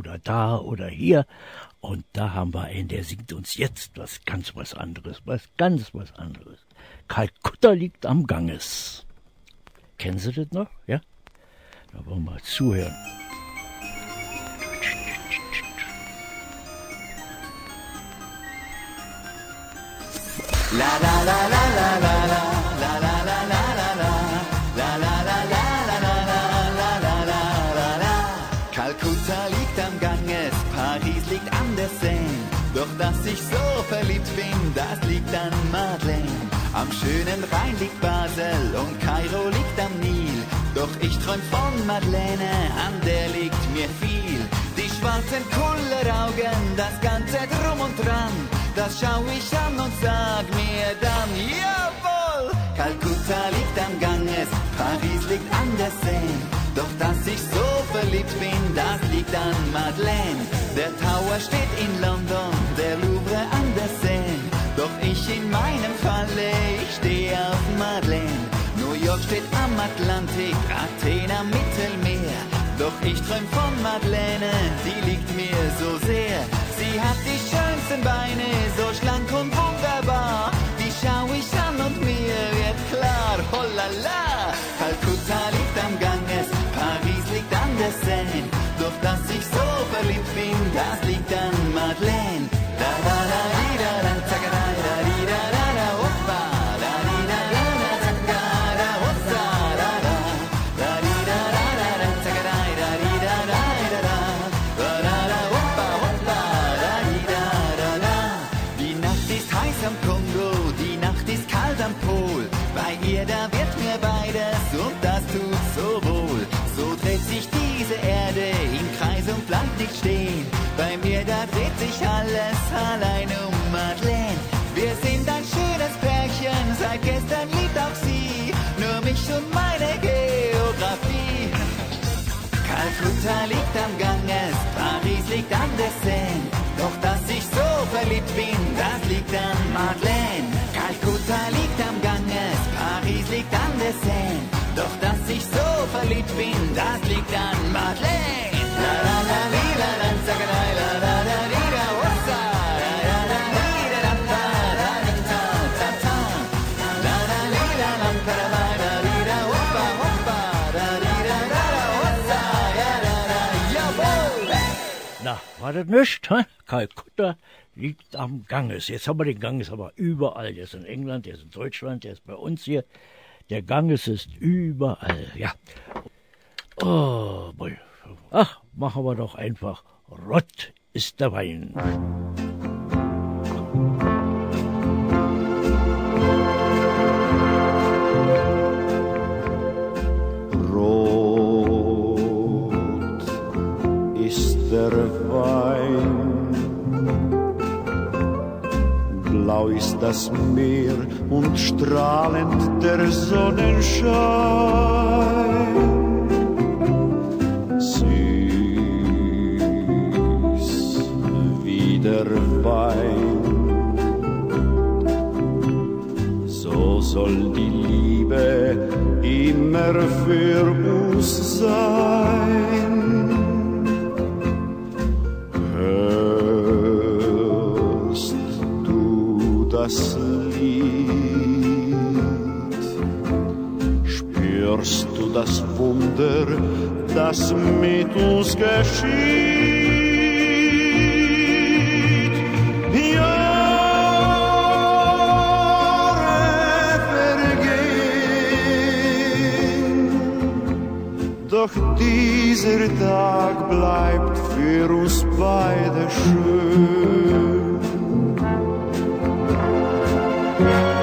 oder da oder hier. Und da haben wir einen, der singt uns jetzt was ganz was anderes, was ganz was anderes. Kalkutta liegt am Ganges. Kennen Sie das noch? Ja? Da wollen wir mal zuhören. La la la la la la la liegt an Madeleine. Am schönen Rhein liegt Basel und Kairo liegt am Nil. Doch ich träum von Madeleine, an der liegt mir viel. Die schwarzen Kulleraugen, das ganze Drum und Dran, das schau ich an und sag mir dann, jawohl! Kalkutta liegt am Ganges, Paris liegt an der Seine. Doch dass ich so verliebt bin, das liegt an Madeleine. Der Tower steht in London, der Louvre an der Seine. Doch ich in meinem Falle, ich stehe auf Madeleine. New York steht am Atlantik, Athen am Mittelmeer. Doch ich träum von Madeleine, sie liegt mir so sehr. Sie hat die schönsten Beine, so schlank und wunderbar. Die schau ich an und mir wird klar, hollala. Kalkutta liegt am Ganges, Paris liegt an der Seine. Doch dass ich so verliebt bin, das liegt an sich alles allein um Madeleine. Wir sind ein schönes Pärchen, seit gestern liebt auch sie. Nur mich und meine Geografie. Kalkutta liegt am Ganges, Paris liegt an der Seine. Doch dass ich so verliebt bin, das liegt an Madeleine. Kalkutta liegt am Ganges, Paris liegt an der Seine. Doch dass ich so verliebt bin, das liegt an war das nicht? Hä? Kalkutta liegt am Ganges. Jetzt haben wir den Ganges aber überall. Der ist in England, der ist in Deutschland, der ist bei uns hier. Der Ganges ist überall, ja. Oh, boy. Ach, machen wir doch einfach. Rott ist der Wein. Der Wein, blau ist das Meer und strahlend der Sonnenschein. Süß wie der Wein, so soll die Liebe immer für uns sein. Das Lied? Spürst du das Wunder, das mit uns geschieht? Jahre vergehen, doch dieser Tag bleibt für uns beide schön. Thank you.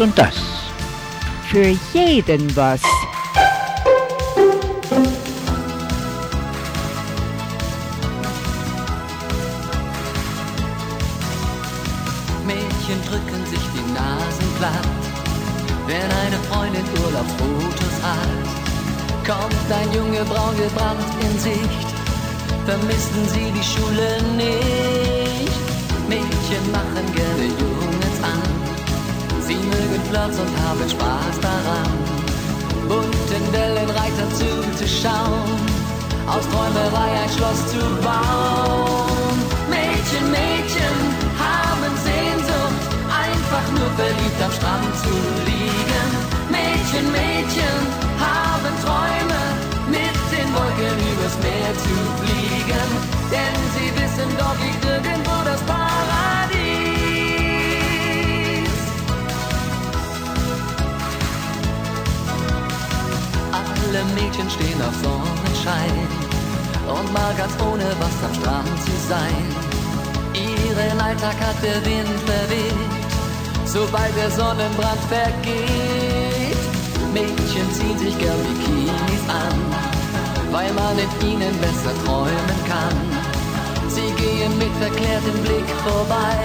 Und das. Für jeden was. Mädchen drücken sich die Nasen platt, wenn eine Freundin Urlaubsfotos hat. Kommt ein Junge braun gebrannt in Sicht, vermissen sie die Schule nicht. Mädchen machen gerne mögen Flirts und haben Spaß daran. Bunten Wellenreiter zuzuschauen, aus Träumerei ein Schloss zu bauen. Mädchen, Mädchen haben Sehnsucht, einfach nur verliebt am Strand zu liegen. Mädchen, Mädchen haben Träume, mit den Wolken übers Meer zu fliegen. Denn sie wissen, dort liegt Alle Mädchen stehen auf Sonnenschein und mal ganz ohne was am Strand zu sein. Ihren Alltag hat der Wind verweht, sobald der Sonnenbrand vergeht. Mädchen ziehen sich gern Bikinis an, weil man in ihnen besser träumen kann. Sie gehen mit verklärtem Blick vorbei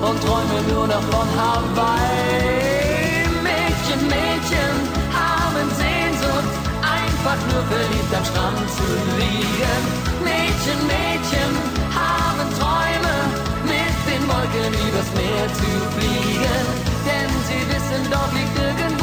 und träumen nur noch von Hawaii. Mädchen, Mädchen einfach nur verliebt am Strand zu liegen. Mädchen, Mädchen haben Träume, mit den Wolken übers Meer zu fliegen. Denn sie wissen, dort liegt irgendwo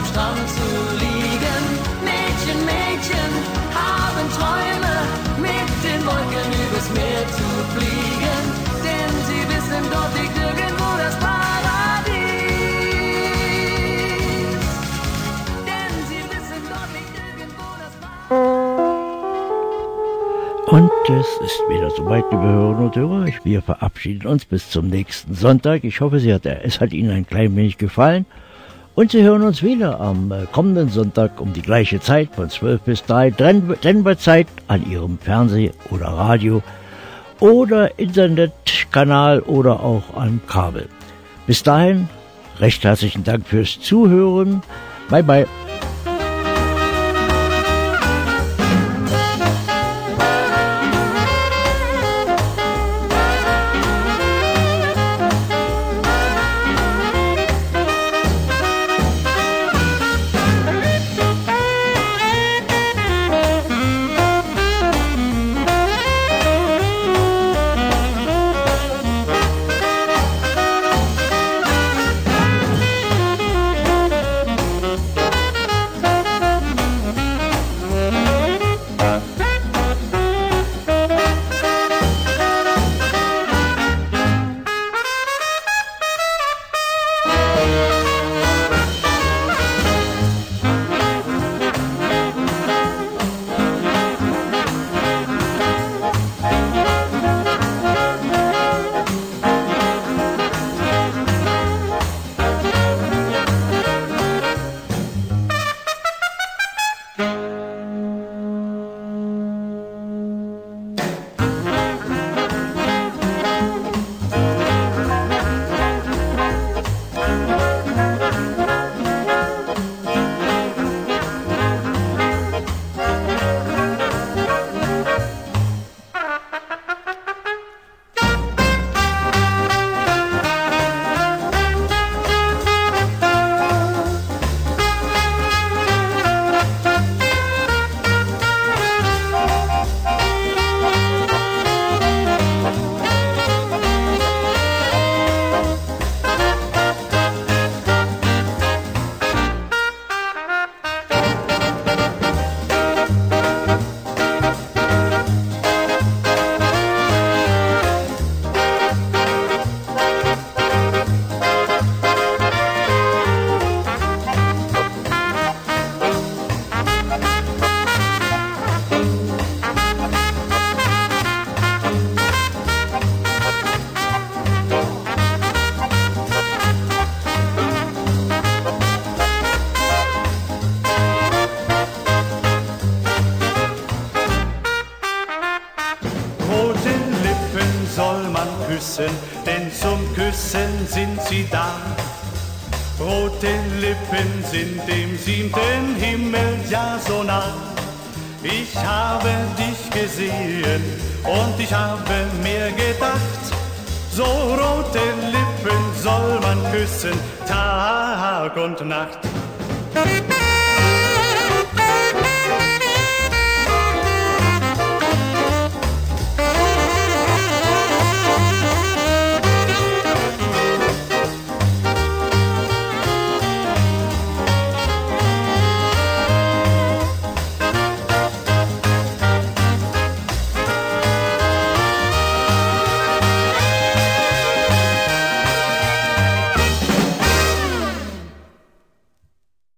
am Strand zu liegen. Mädchen, Mädchen haben Träume, mit den Wolken übers Meer zu fliegen. Denn sie wissen, dort liegt irgendwo das Paradies. Denn sie wissen, dort liegt irgendwo das Und es ist wieder soweit, liebe Hörerinnen und Hörer. Wir verabschieden uns bis zum nächsten Sonntag. Ich hoffe, es hat Ihnen ein klein wenig gefallen. Und Sie hören uns wieder am äh, kommenden Sonntag um die gleiche Zeit von 12 bis 3 Dren- Denver-Zeit an Ihrem Fernseh- oder Radio oder Internetkanal oder auch am Kabel. Bis dahin, recht herzlichen Dank fürs Zuhören. Bye bye.